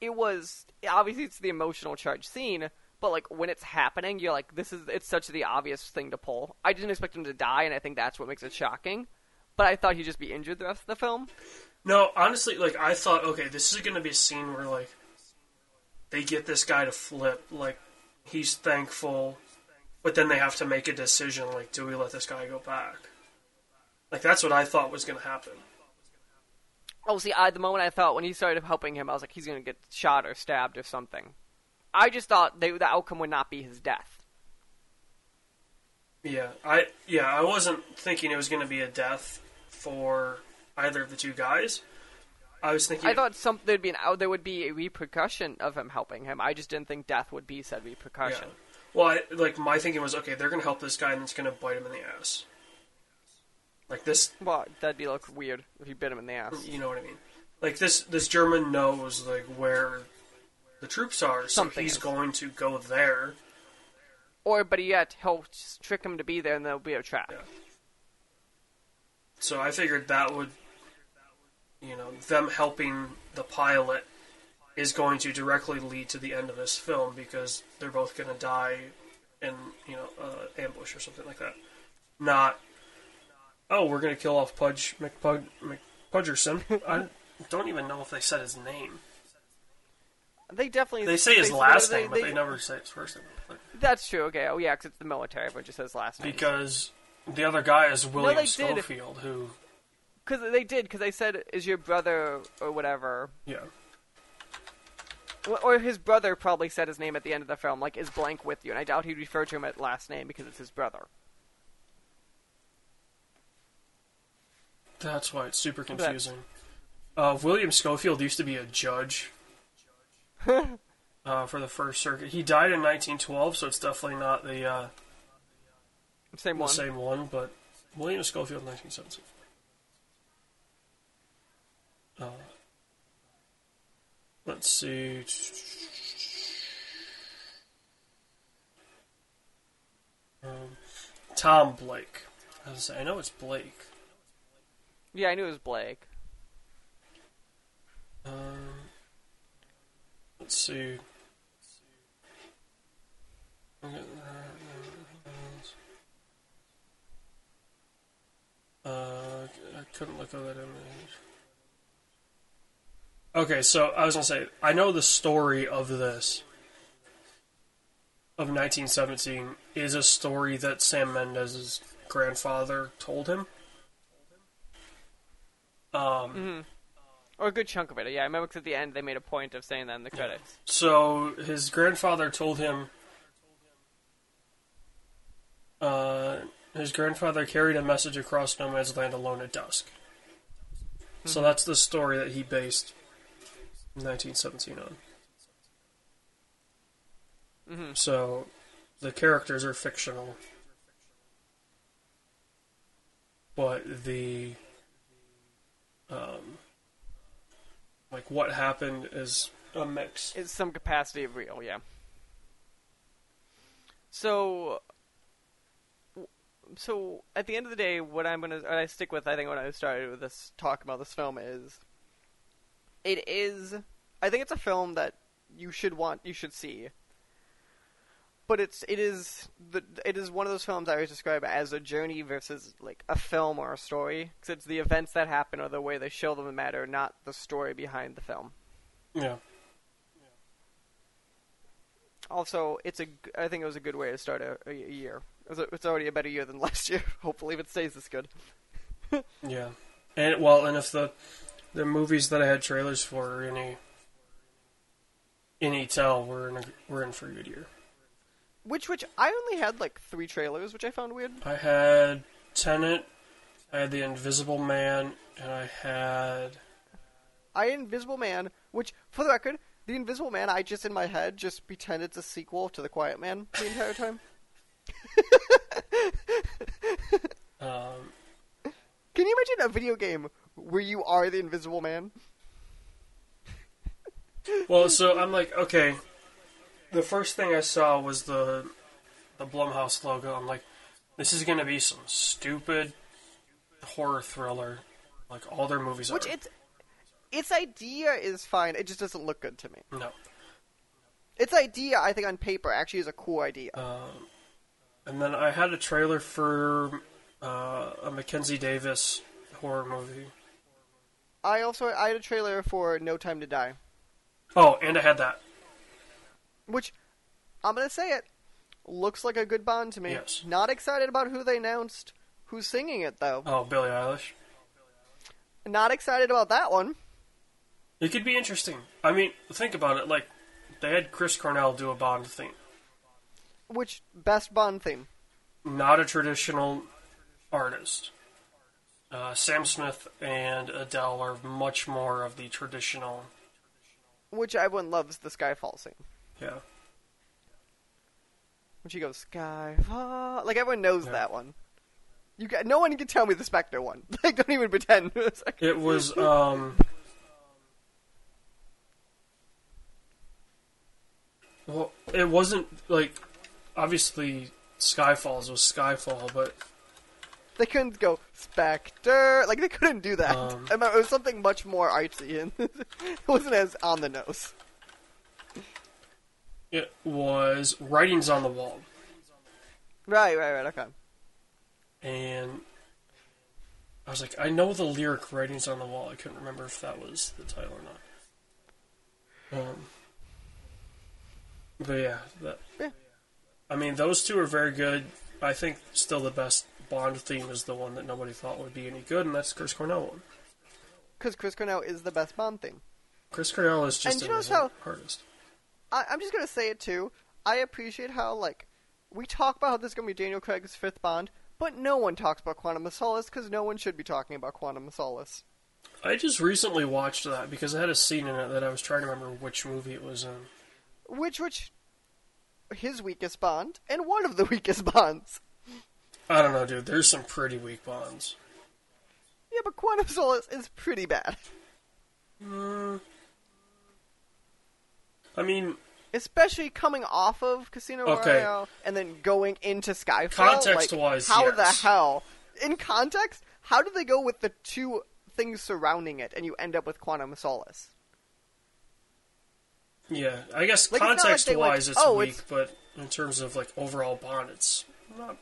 it was obviously it's the emotional charge scene, but like when it's happening, you're like, this is it's such the obvious thing to pull. I didn't expect him to die, and I think that's what makes it shocking. But I thought he'd just be injured the rest of the film. No, honestly, like I thought, okay, this is gonna be a scene where like they get this guy to flip, like he's thankful, but then they have to make a decision, like, do we let this guy go back? Like that's what I thought was gonna happen. Oh, see, I, the moment I thought when he started helping him, I was like, he's gonna get shot or stabbed or something. I just thought they, the outcome would not be his death. Yeah, I yeah, I wasn't thinking it was gonna be a death for either of the two guys. I was thinking I thought some there'd be an there would be a repercussion of him helping him. I just didn't think death would be said yeah. repercussion. Well, I, like my thinking was okay, they're gonna help this guy and it's gonna bite him in the ass. Like this, Well, that'd be look weird if you bit him in the ass. you know what I mean? Like this, this German knows like where the troops are, so Something he's is. going to go there. Or, but yet, he'll trick him to be there, and there'll be a trap. Yeah. So I figured that would, you know, them helping the pilot is going to directly lead to the end of this film because they're both going to die in, you know, uh, ambush or something like that. Not, oh, we're going to kill off Pudge McPud, McPudgerson. I don't even know if they said his name. They definitely They say his they- last they- name, but they- they never say his first name. Like, That's true. Okay. Oh yeah, because it's the military, but it just says last name. Because the other guy is William they did. Who, Because they did. Because they said, "Is your brother or whatever?" yeah. Or- his brother probably said his name at the end of the film, like, "Is blank with you?" And I doubt he'd refer to him at last name because it's his brother. That's why it's super confusing. Uh, William Schofield used to be a judge uh, for the First Circuit. He died in 1912, so it's definitely not the, uh, Same the one. same one, but William Schofield, 1917. Uh, let's see. Um, Tom Blake. I, was saying, I know it's Blake. Yeah, I knew it was Blake. Um, let's see. Uh, I couldn't look at that image. Okay, so I was gonna say I know the story of this of 1917 is a story that Sam Mendes' grandfather told him. Um, Or a good chunk of it. Yeah, I remember 'cause at the end they made a point of saying that in the credits. So his grandfather told him. Uh, his grandfather carried a message across no man's land alone at dusk. So that's the story that he based 1917 on. Mhm. So the characters are fictional, but the um, like what happened is a mix. It's some capacity of real, yeah. So, so at the end of the day, what I'm gonna, I stick with, I think, when I started with this talk about this film is, it is, I think it's a film that you should want, you should see. But it's, it is, the, it is one of those films I always describe as a journey versus like a film or a story, because it's the events that happen or the way they show them that matter, not the story behind the film. Yeah. Also, it's a. I think it was a good way to start a, a year. It's already a better year than last year. Hopefully, if it stays this good. Yeah, and well, and if the the movies that I had trailers for are any any tell, we're in a, we're in for a good year. Which, which I only had like three trailers, which I found weird. I had Tenet, I had The Invisible Man, and I had I Invisible Man, which, for the record, the Invisible Man, I just in my head just pretend it's a sequel to The Quiet Man the entire time. um, Can you imagine a video game where you are the Invisible Man? well, so I'm like, okay. The first thing I saw was the the Blumhouse logo. I'm like, this is gonna be some stupid horror thriller, like all their movies Which are. Which its its idea is fine. It just doesn't look good to me. no. Its idea, I think, on paper actually is a cool idea. Um, and then I had a trailer for uh, a Mackenzie Davis horror movie. I also I had a trailer for No Time to Die. Oh, and I had that. Which I'm gonna say it looks like a good Bond to me. Yes. Not excited about who they announced, who's singing it though. Oh, Billie Eilish. Not excited about that one. It could be interesting. I mean, think about it. Like, they had Chris Cornell do a Bond theme. Which best Bond theme? Not a traditional artist. Uh, Sam Smith and Adele are much more of the traditional. Which everyone loves the Skyfall scene. Yeah. When she goes Skyfall, like everyone knows Yeah. that one. You got, no one can tell me the Spectre one. Like don't even pretend. Like- It was. um... Well, it wasn't like obviously Skyfalls was Skyfall, but they couldn't go Spectre. Like they couldn't do that. Um. It was something much more artsy and it wasn't as on the nose. it was Writings on the Wall, Right, right, right. Okay. and I was like, I know the lyric "Writings on the Wall." I couldn't remember if that was the title or not. Um, but yeah, that. Yeah. I mean, those two are very good. I think still the best Bond theme is the one that nobody thought would be any good, and that's Chris Cornell one. Because Chris Cornell is the best Bond theme. Chris Cornell is just And an you know amazing how- artist. I, I'm just gonna say it too. I appreciate how like we talk about how this is gonna be Daniel Craig's fifth Bond, but no one talks about Quantum of Solace because no one should be talking about Quantum of Solace. I just recently watched that because I had a scene in it that I was trying to remember which movie it was in. Which, which, his weakest Bond and one of the weakest Bonds. I don't know, dude. There's some pretty weak Bonds. Yeah, but Quantum of Solace is pretty bad. Mm. I mean, especially coming off of Casino Okay. Royale and then going into Skyfall. Context-wise, like, how the hell? In context, how do they go with the two things surrounding it, and you end up with Quantum Solace? Yeah, I guess Like, it's like context they, like, wise it's oh, weak, it's- but in terms of like overall bond, it's not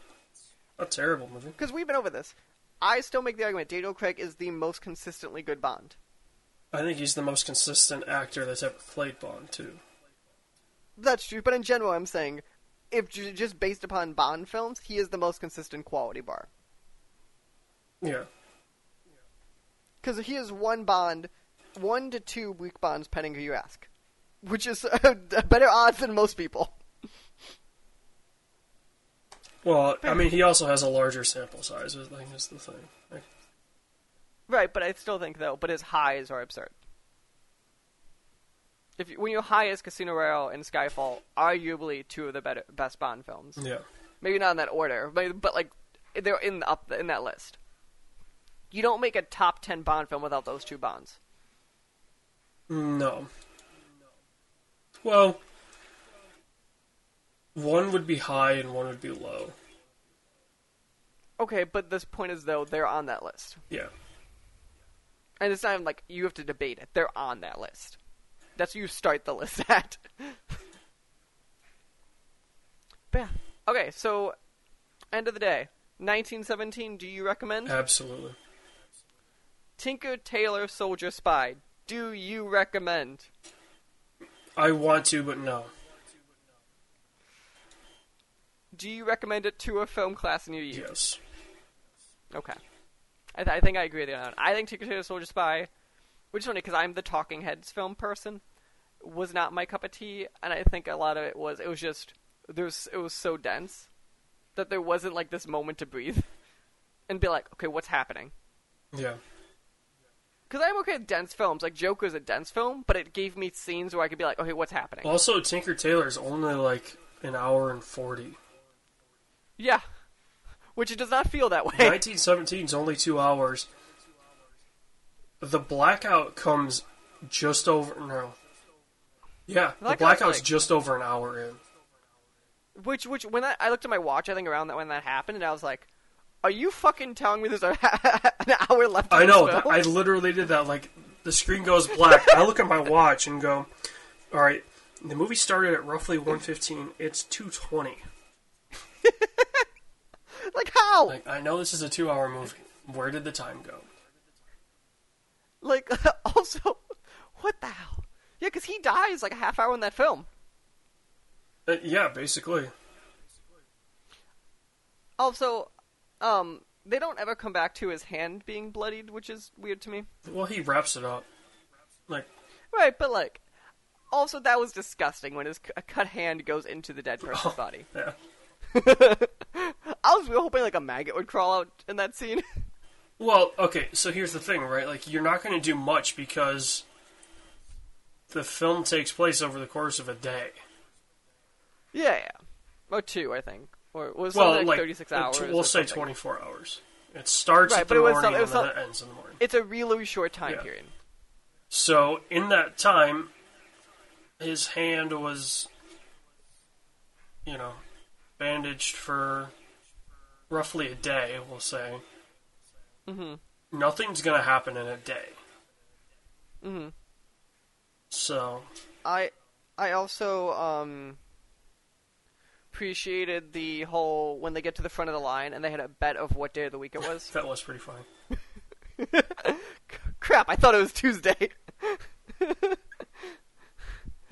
a terrible movie. Because we've been over this. I still make the argument Daniel Craig is the most consistently good Bond. I think he's the most consistent actor that's ever played Bond too. That's true, but in general, I'm saying, if j- just based upon Bond films, he is the most consistent quality bar. Yeah, Because he is one Bond, one to two weak Bonds, pending who you ask, which is better odds than most people. Well, I mean, he also has a larger sample size. I think is the thing. Like, Right, but I still think though, but his highs are absurd. If you, when your high as Casino Royale and Skyfall, arguably two of the better, best Bond films. yeah, Maybe not in that order, but, but like they're in up in that list. You don't make a top ten Bond film without those two Bonds. no. Well, one would be high and one would be low. Okay, but this point is though they're on that list, Yeah, and it's not even like you have to debate it. They're on that list. That's where you start the list at. but yeah. Okay, so end of the day, 1917. Do you recommend absolutely. Tinker Tailor Soldier Spy? Do you recommend? I want to, but no. Do you recommend it to a film class near you? Yes. Okay. I, th- I think I agree with you on that. I think Tinker Tailor Soldier Spy, which is funny because I'm the Talking Heads film person, was not my cup of tea, and I think a lot of it was it was just there's it was so dense that there wasn't like this moment to breathe and be like, okay, what's happening? Yeah. Because I'm okay with dense films. Like Joker's a dense film, but it gave me scenes where I could be like, okay, what's happening? Also, Tinker Tailor is only like an hour and forty. Yeah, which it does not feel that way. 1917 is only two hours. The blackout comes just over. No. Yeah, the Blackout's blackout's like- just over an hour in. Which, which, when that, I looked at my watch, I think around that when that happened, and I was like, "Are you fucking telling me there's an hour left?" I know. film? I literally did that. Like, the screen goes black. I look at my watch and go, all right, the movie started at roughly 115. It's 220. like how? Like, I know this is a two hour movie. Where did the time go? Like, also, what the hell? Yeah, because he dies like a half hour in that film. Uh, yeah, basically. Also, um, they don't ever come back to his hand being bloodied, which is weird to me. Well, he wraps it up. Like, Right, but like, also that was disgusting when his c- a cut hand goes into the dead person's body. yeah. I was hoping like a maggot would crawl out in that scene. Well, okay, so here's the thing, right? Like, you're not going to do much because the film takes place over the course of a day. yeah, yeah, or two, I think, or was Well, like, like, thirty six uh, hours. we'll say something. 24 hours. It starts Right, but the it was morning some- it was and then some- it ends in the morning. It's a really short time Yeah. period. So, in that time, his hand was, you know, bandaged for roughly a day, we'll say. hmm Nothing's going to happen in a day. hmm So, I I also um appreciated the whole when they get to the front of the line and they had a bet of what day of the week it was. that was pretty funny. Crap, I thought it was Tuesday.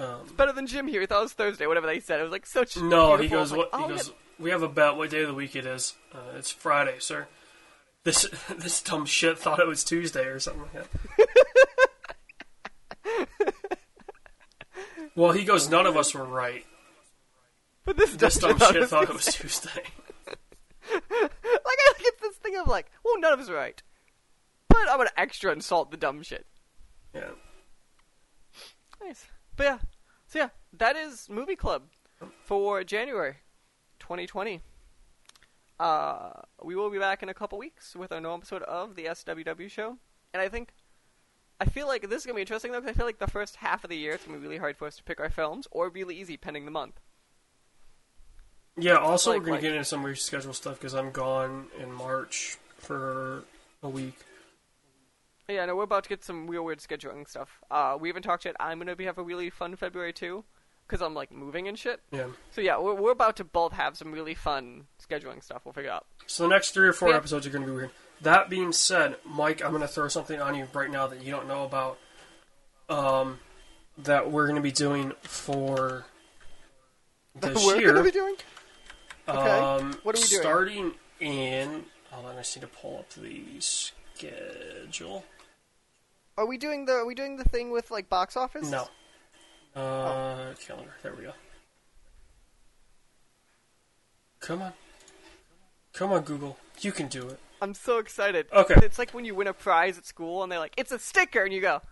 Um, Better than Jim here. He thought it was Thursday, whatever they said. It was like such no, he goes, like, what? oh, He yeah. goes, we have a bet what day of the week it is. Uh, it's Friday, sir. This this dumb shit thought it was Tuesday or something like that. well, he goes, none of us were right. But this, This dumb shit thought it was Tuesday. like I get this thing of like, well, none of us are right, but I'm gonna extra insult the dumb shit. Yeah. Nice. But yeah, so yeah, that is movie club for January 2020. Uh, we will be back in a couple weeks with our new episode of the SWW show, and I think I feel like this is gonna be interesting though, because I feel like the first half of the year it's gonna be really hard for us to pick our films, or really easy pending the month. Yeah. Also, Like- we're gonna get into some reschedule stuff because I'm gone in March for a week. Yeah, no, we're about to get some real weird scheduling stuff. Uh, we haven't talked yet. I'm gonna be have a really fun February too, because I'm like moving and shit. Yeah. So yeah, we're, we're about to both have some really fun scheduling stuff. We'll figure out. So the next three or four Yeah. episodes are going to be weird. That being said, Mike, I'm going to throw something on you right now that you don't know about. Um, that we're going to be doing for this we're year. gonna be doing. okay. Um, What are we doing? Starting in. Hold on, I just need to pull up the schedule. Are we doing the? Are we doing the thing with like box office? No. Uh, calendar. There we go. Come on. Come on, Google. You can do it. I'm so excited. Okay. It's like when you win a prize at school and they're like, "It's a sticker," and you go,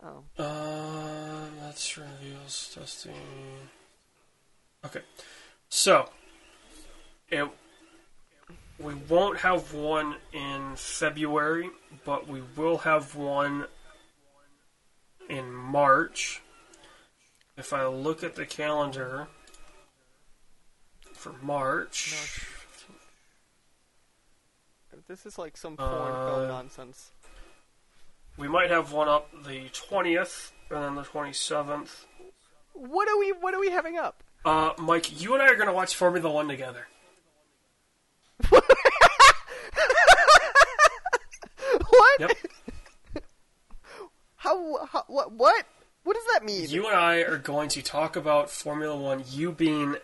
"Oh." Uh, that's reveals testing. Okay, so it we won't have one in February, but we will have one in March. If I look at the calendar for March, This is like some foreign Uh, film nonsense. we might have one up the twentieth and then the twenty seventh. What are we? What are we having up? Uh, Mike, you and I are going to watch Formula One together. What? Yep. How, how? What? What? What does that mean? You and I are going to talk about Formula One. You being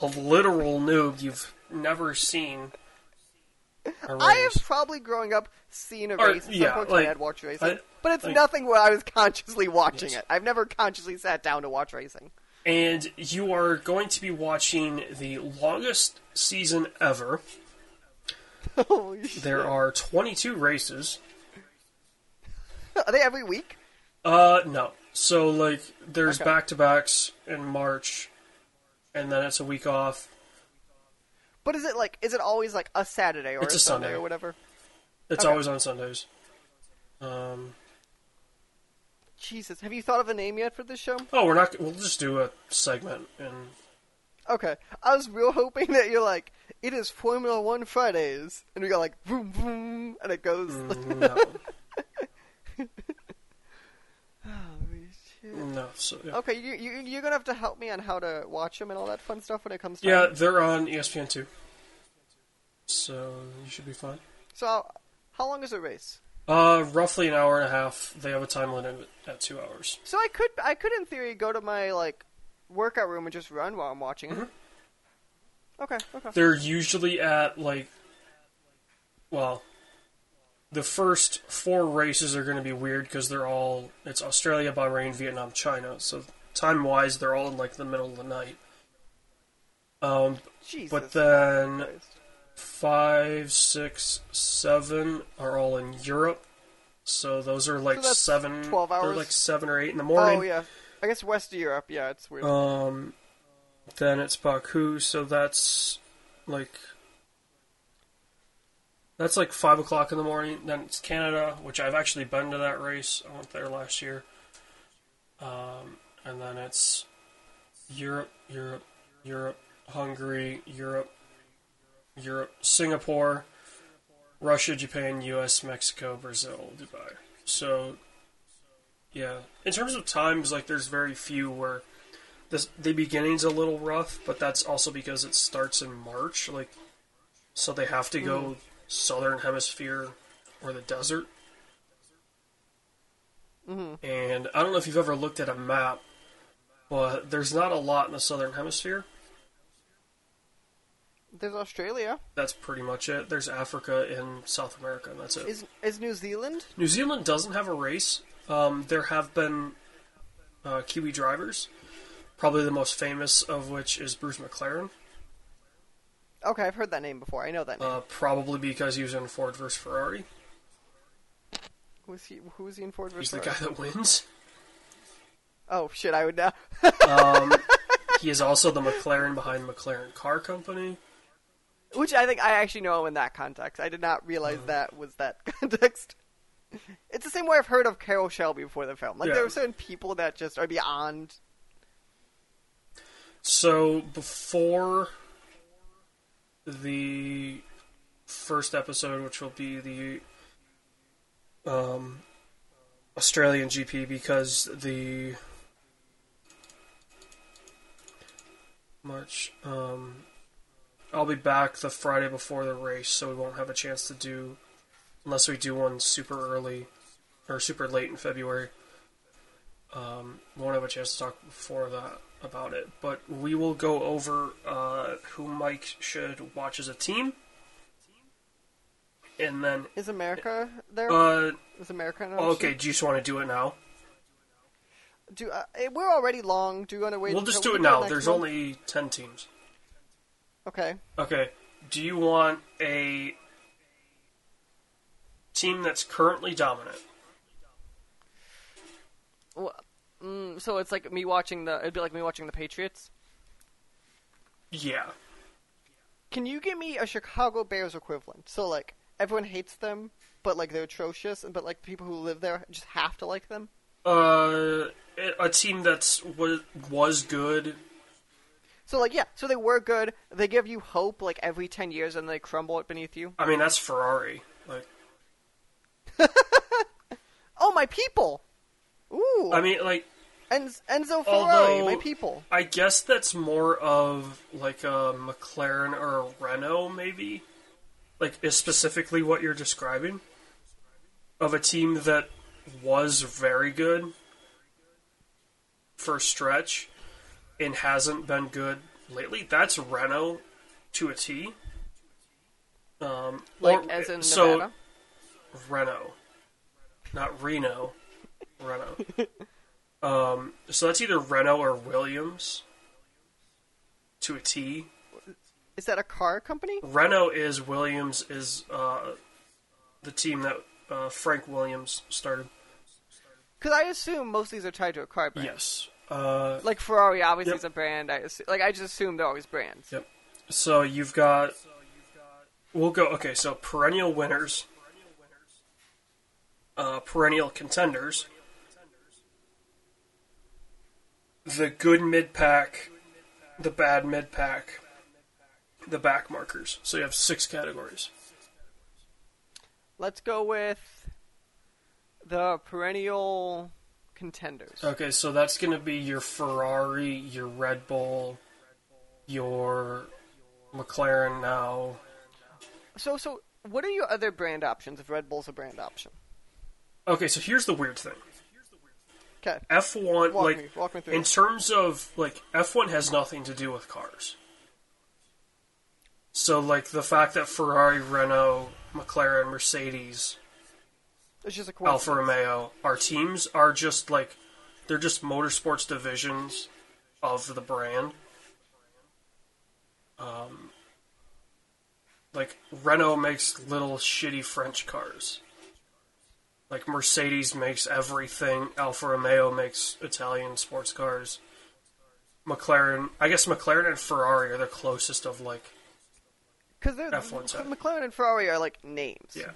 a literal noob, you've never seen a race. I have probably growing up seen a Or, race. Yeah, like, I had watched racing, I- but it's like- nothing where I was consciously watching Yes. it. I've never consciously sat down to watch racing. and you are going to be watching the longest season ever. Holy shit! There are 22 races. Are they every week? Uh, no. So, like, there's Okay. back to backs in March, and then it's a week off. But is it like? Is it always like a Saturday or It's a, Sunday, Sunday. or whatever? It's Okay. always on Sundays. Um, Jesus, have you thought of a name yet for this show? oh, we're not. We'll just do a segment, and Okay, I was real hoping that you're like, it is Formula One Fridays, and we go like, boom, boom, and it goes. mm, no. Holy shit. No, so yeah. Okay, you, you you're gonna have to help me on how to watch them and all that fun stuff when it comes to. yeah, they're on ESPN two, so you should be fine. So, how, how long is a race? Uh, roughly an hour and a half. They have a time limit at two hours. So I could I could in theory go to my like workout room and just run while I'm watching it. Mm-hmm. Okay, okay. They're usually at like, well, the first four races are going to be weird because they're all it's Australia, Bahrain, Vietnam, China. So time wise, they're all in like the middle of the night. Um, Jesus. but then Christ. five, six, seven are all in Europe. So those are like So seven. 12 They're hours? like seven or eight in the morning. Oh yeah, I guess West of Europe. Yeah, it's weird. Um, then it's Baku, so that's like that's like five o'clock in the morning. Then it's Canada, which I've actually been to that race. I went there last year. Um, and then it's Europe, Europe, Europe, Hungary, Europe, Europe, Singapore, Russia, Japan, U.S., Mexico, Brazil, Dubai. So, yeah, in terms of times, like there's very few where this the beginning's a little rough, but that's also because it starts in March, like so they have to go southern hemisphere or the desert. hmm And I don't know if you've ever looked at a map, but there's not a lot in the southern hemisphere. There's Australia. That's pretty much it. There's Africa and South America, and that's it. Is is New Zealand? New Zealand doesn't have a race. Um, there have been uh, Kiwi drivers, probably the most famous of which is Bruce McLaren. Okay, I've heard that name before. I know that name. Uh, probably because he was in Ford versus Ferrari. who's he? Who is he in Ford vs. He's the guy that wins. Oh shit! I would know. Um, he is also the McLaren behind McLaren Car Company. Which I think I actually know him in that context. I did not realize Uh-huh. that was that context. It's the same way I've heard of Carroll Shelby before the film. Like Yeah. there are certain people that just are beyond. So before the first episode, which will be the um, Australian GP, because the much. um, I'll be back the Friday before the race, so we won't have a chance to do unless we do one super early or super late in February. Um, won't have a chance to talk before that about it, but we will go over uh, who Mike should watch as a team, and then Is America there? uh, Is America? in okay. Do you just want to do it now? Do uh, eh, we're already long? Do you want to wait? We'll just do it now. There's month? only ten teams. Okay. Okay. Do you want a team that's currently dominant? Well, mm, so it's like me watching the. It'd be like me watching the Patriots. Yeah. Can you give me a Chicago Bears equivalent? So like everyone hates them, but like they're atrocious, but like people who live there just have to like them. Uh, a team that's was was good. So like yeah, so they were good. They give you hope like every ten years, and they crumble it beneath you. I mean, that's Ferrari. Like, Oh my people! Ooh, I mean, like, En- Enzo Ferrari, although- my people. I guess that's more of like a McLaren or a Renault, maybe. Like, is specifically what you're describing of a team that was very good for a stretch and hasn't been good lately. That's Renault to a T. Um, Like or- as in so Nevada. Renault, not Reno, Renault. um, so that's either Renault or Williams to a T. Is that a car company? Renault is Williams is uh, the team that uh, Frank Williams started. Because I assume most of these are tied to a car brand. Yes. Uh, Like Ferrari obviously Yep. is a brand. I like I just assume they're always brands. Yep. So you've got. We'll go. Okay, so perennial winners, uh, perennial contenders, the good mid pack, the bad mid pack, the back markers. So you have six categories. Let's go with the perennial contenders. Okay, so that's going to be your Ferrari, your Red Bull, your McLaren now. So, so what are your other brand options if Red Bull's a brand option? Okay, so here's the weird thing. Okay, F1 walk like me, walk me through. in terms of like F1 has nothing to do with cars. So like the fact that Ferrari, Renault, McLaren, Mercedes, It's just a Alfa. Romeo, our teams are just like they're just motorsports divisions of the brand. Um like Renault makes little shitty French cars. Like Mercedes makes everything. Alfa Romeo makes Italian sports cars. McLaren, I guess McLaren and Ferrari are the closest of like Because they're F1 side. McLaren and Ferrari are like names. yeah.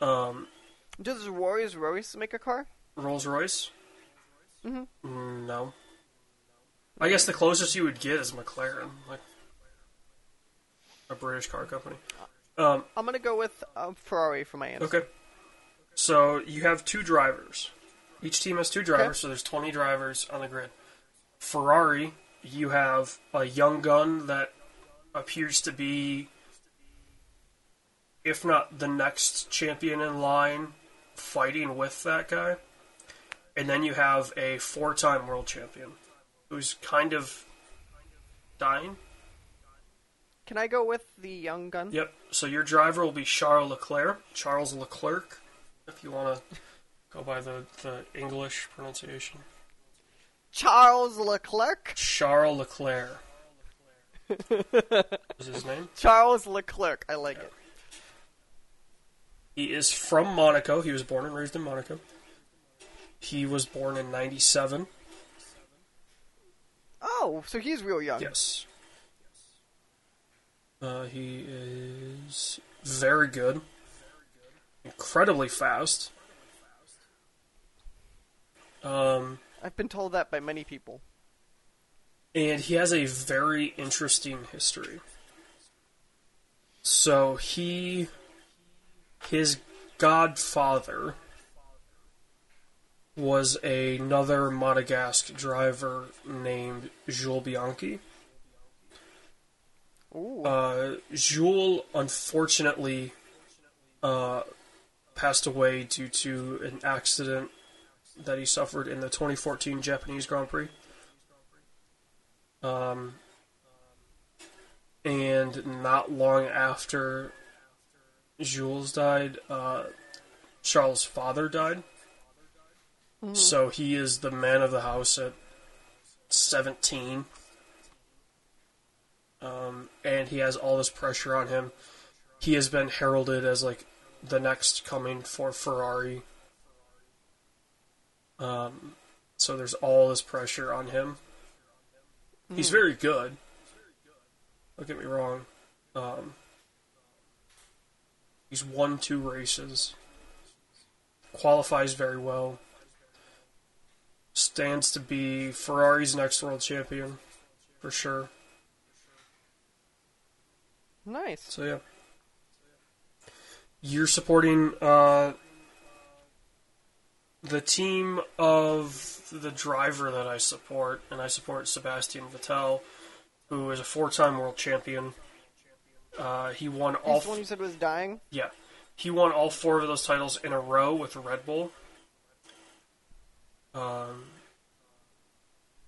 Um, Does Rolls Royce make a car? Rolls Royce? Mhm. Mm, no. I guess the closest you would get is McLaren, like a British car company. Um, I'm gonna go with um, Ferrari for my answer. okay. So you have two drivers. Each team has two drivers, Okay. so there's 20 drivers on the grid. Ferrari, you have a young gun that appears to be, if not the next champion in line, fighting with that guy. And then you have a four time world champion who's kind of dying. Can I go with the young gun? Yep. So your driver will be Charles Leclerc. Charles Leclerc, if you want to go by the, the English pronunciation. Charles Leclerc. Charles Leclerc is his name. Charles Leclerc. I like it. He is from Monaco. He was born and raised in Monaco. He was born in 97. Oh, so he's real young. Yes. Uh, he is very good. incredibly fast. Um, I've been told that by many people. and he has a very interesting history. So he, his godfather, was another Monegasque driver named Jules Bianchi. Uh, Jules unfortunately uh, passed away due to an accident that he suffered in the 2014 Japanese Grand Prix. Um, and not long after Jules died, uh, Charles' father died. So he is the man of the house at 17. Um, and he has all this pressure on him. He has been heralded as like the next coming for Ferrari. Um, so there's all this pressure on him. He's very good. Don't get me wrong. Um, he's won two races. Qualifies very well. Stands to be Ferrari's next world champion, for sure. Nice. So yeah, you're supporting uh, the team of the driver that I support, and I support Sebastian Vettel, who is a four-time world champion. Uh, he won all. He's the one you said was dying. Yeah, he won all four of those titles in a row with Red Bull. Um,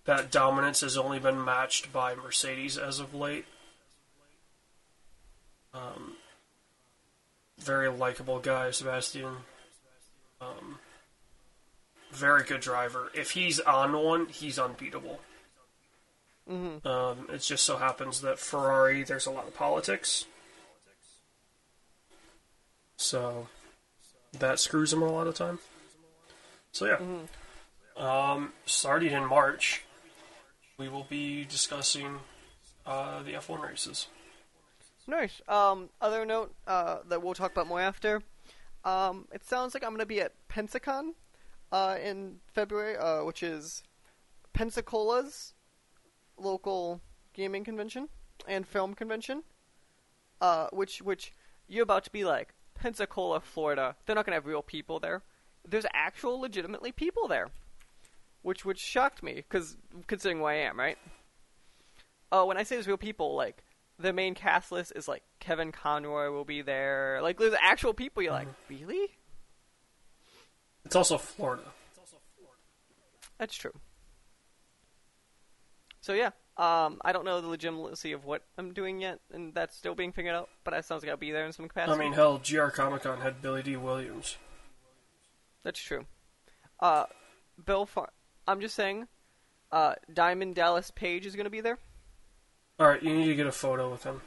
that dominance has only been matched by Mercedes as of late. Um, very likable guy, Sebastian. Um, very good driver. If he's on one, he's unbeatable. Mm-hmm. Um, it just so happens that Ferrari, there's a lot of politics. So that screws him a lot of time. So yeah. Um, starting in March, we will be discussing uh, the F1 races. Nice. Um, other note uh, that we'll talk about more after. Um, it sounds like I'm going to be at Pensacon uh, in February, uh, which is Pensacola's local gaming convention and film convention. Uh, which which you're about to be like Pensacola, Florida. They're not going to have real people there. There's actual, legitimately people there, which which shocked me because considering who I am, right? Oh, when I say there's real people, like the main cast list is like Kevin Conroy will be there. Like there's actual people. You're like, really? It's also Florida. It's also Florida. That's true. So yeah, um, I don't know the legitimacy of what I'm doing yet, and that's still being figured out. But it sounds like I'll be there in some capacity. I mean, hell, GR Comic Con had Billy Dee Williams. That's true. Uh, Bill, Far- I'm just saying, uh, Diamond Dallas Page is going to be there. Alright, you need to get a photo with him.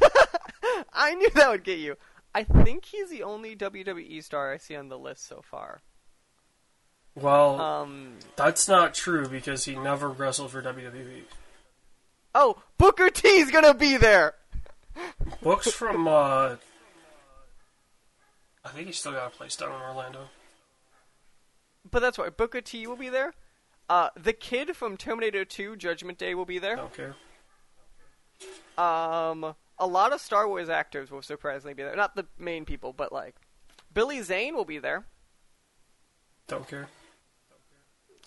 I knew that would get you. I think he's the only WWE star I see on the list so far. Well, Um, that's not true because he never wrestled for WWE. oh, Booker T's going to be there. Books from, uh. I think he's still got a place down in Orlando. But that's why Booker T will be there. Uh, the kid from Terminator 2 Judgment Day will be there. Don't care. Um, a lot of Star Wars actors will surprisingly be there. Not the main people, but like Billy Zane will be there. Don't care.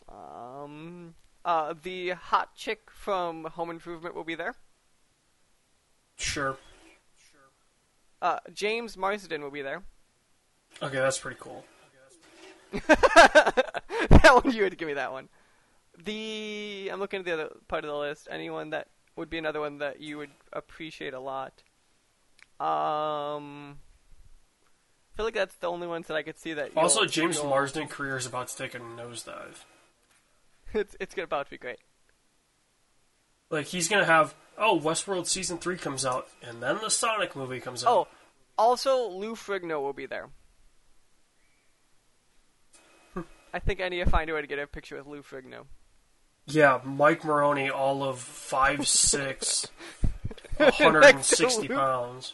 Um, uh, the hot chick from Home Improvement will be there. Sure. Uh, James Marsden will be there. Okay, that's pretty cool. that one you had to give me that one. The I'm looking at the other part of the list. Anyone that would be another one that you would appreciate a lot. Um, I feel like that's the only ones that I could see that. Also, James you'll- Marsden career is about to take a nosedive. it's it's about to be great. Like he's gonna have oh Westworld season three comes out and then the Sonic movie comes out. Oh, also Lou Ferrigno will be there. I think I need to find a way to get a picture with Lou Ferrigno. Yeah, Mike Morrone, all of five six, 160 Lou- pounds.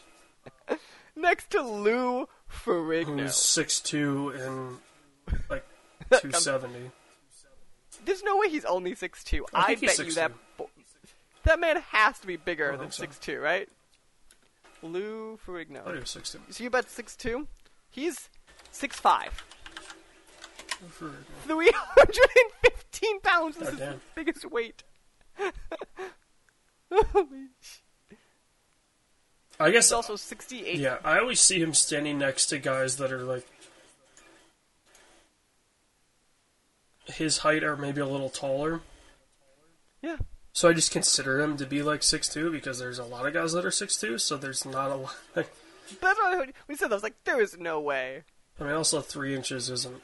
Next to Lou Ferrigno. who's six two and like two seventy. There's no way he's only six two. I I, bet you that bo- that man has to be bigger than so. six two, right? Lou I Ferrigno. was six two. So you bet six two? He's six five. Three fifteen pounds is his damn. biggest weight. Holy I guess He's also sixty eight. Yeah, I always see him standing next to guys that are like his height or maybe a little taller. Yeah. So I just consider him to be like six two because there's a lot of guys that are six two, so there's not a lot. Like, That's uh, what. When you said that, I was like, there is no way. I mean, also three inches isn't.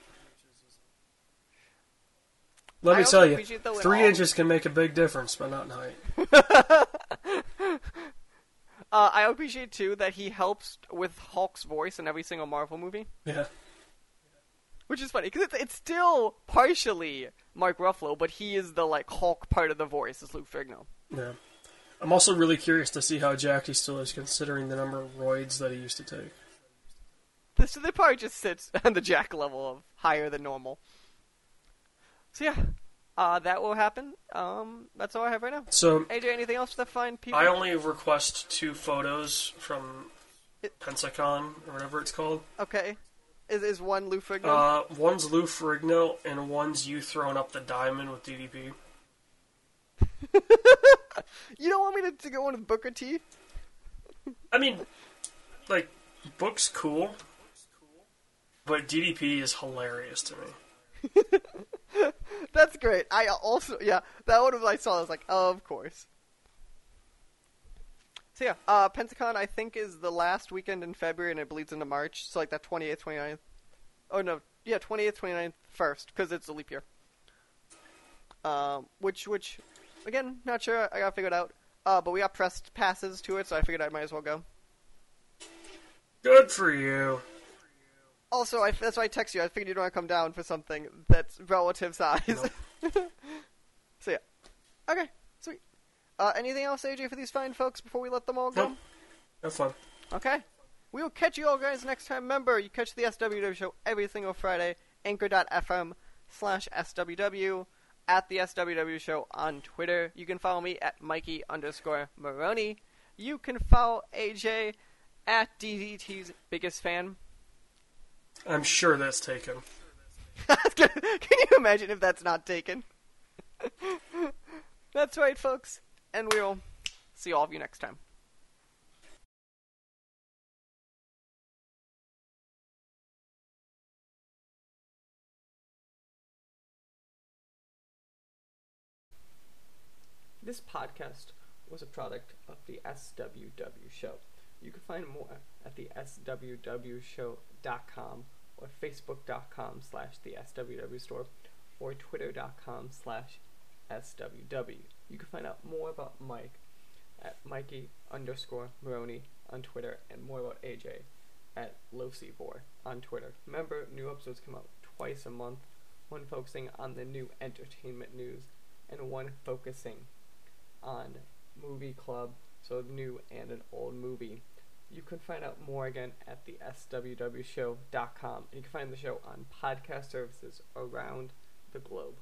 Let me tell you, appreciate, though, in three inches can make a big difference, but not in height. Uh, I appreciate too that he helps with Hulk's voice in every single Marvel movie, Yeah, which is funny because it's, it's still partially Mark Ruffalo, but he is the like Hulk part of the voice is Lou Ferrigno. yeah. I'm also really curious to see how Jackie still is, considering the number of roids that he used to take. This so they probably just sits on the Jack level of higher than normal. So yeah, uh, that will happen. Um, that's all I have right now. So AJ, anything else to find people? I only request two photos from It- Pensacon or whatever it's called. Okay, is is one Lou Ferrigno? Uh, one's Lou Ferrigno and one's you throwing up the diamond with DDP. you don't want me to, to go on with Booker T? I mean, like, book's cool, but DDP is hilarious to me. That's great. I also yeah, that one I saw. I was like, oh, of course. So yeah, uh, Pensacon I think is the last weekend in February and it bleeds into March. So like that 28th, 29th. Oh no, yeah, 28th, 29th, first because it's a leap year. Um, which which, again, not sure. I got to figure it out. Uh, but we got pressed passes to it, so I figured I might as well go. Good for you. Also, I, that's why I text you. I figured you'd want to come down for something that's relative size. so yeah. Okay, sweet. Uh, anything else, AJ, for these fine folks before we let them all go? Nope. Have fun. Okay. We will catch you all guys next time. Remember, you catch the SWW show every single Friday. Anchor.fm slash SWW at the SWW show on Twitter. You can follow me at Mikey underscore Morrone. You can follow AJ at DDT's biggest fan. I'm sure that's taken. Can you imagine if that's not taken? that's right, folks. And we'll see all of you next time. This podcast was a product of the SWW Show. You can find more at the SWWshow.com or Facebook.com slash the SWW store or Twitter.com slash SWW. You can find out more about Mike at Mikey underscore Morrone on Twitter and more about AJ at LoseyBoy on Twitter. Remember, new episodes come out twice a month, one focusing on the new entertainment news and one focusing on movie club, so a new and an old movie. You can find out more again at the SWWshow.com. And you can find the show on podcast services around the globe.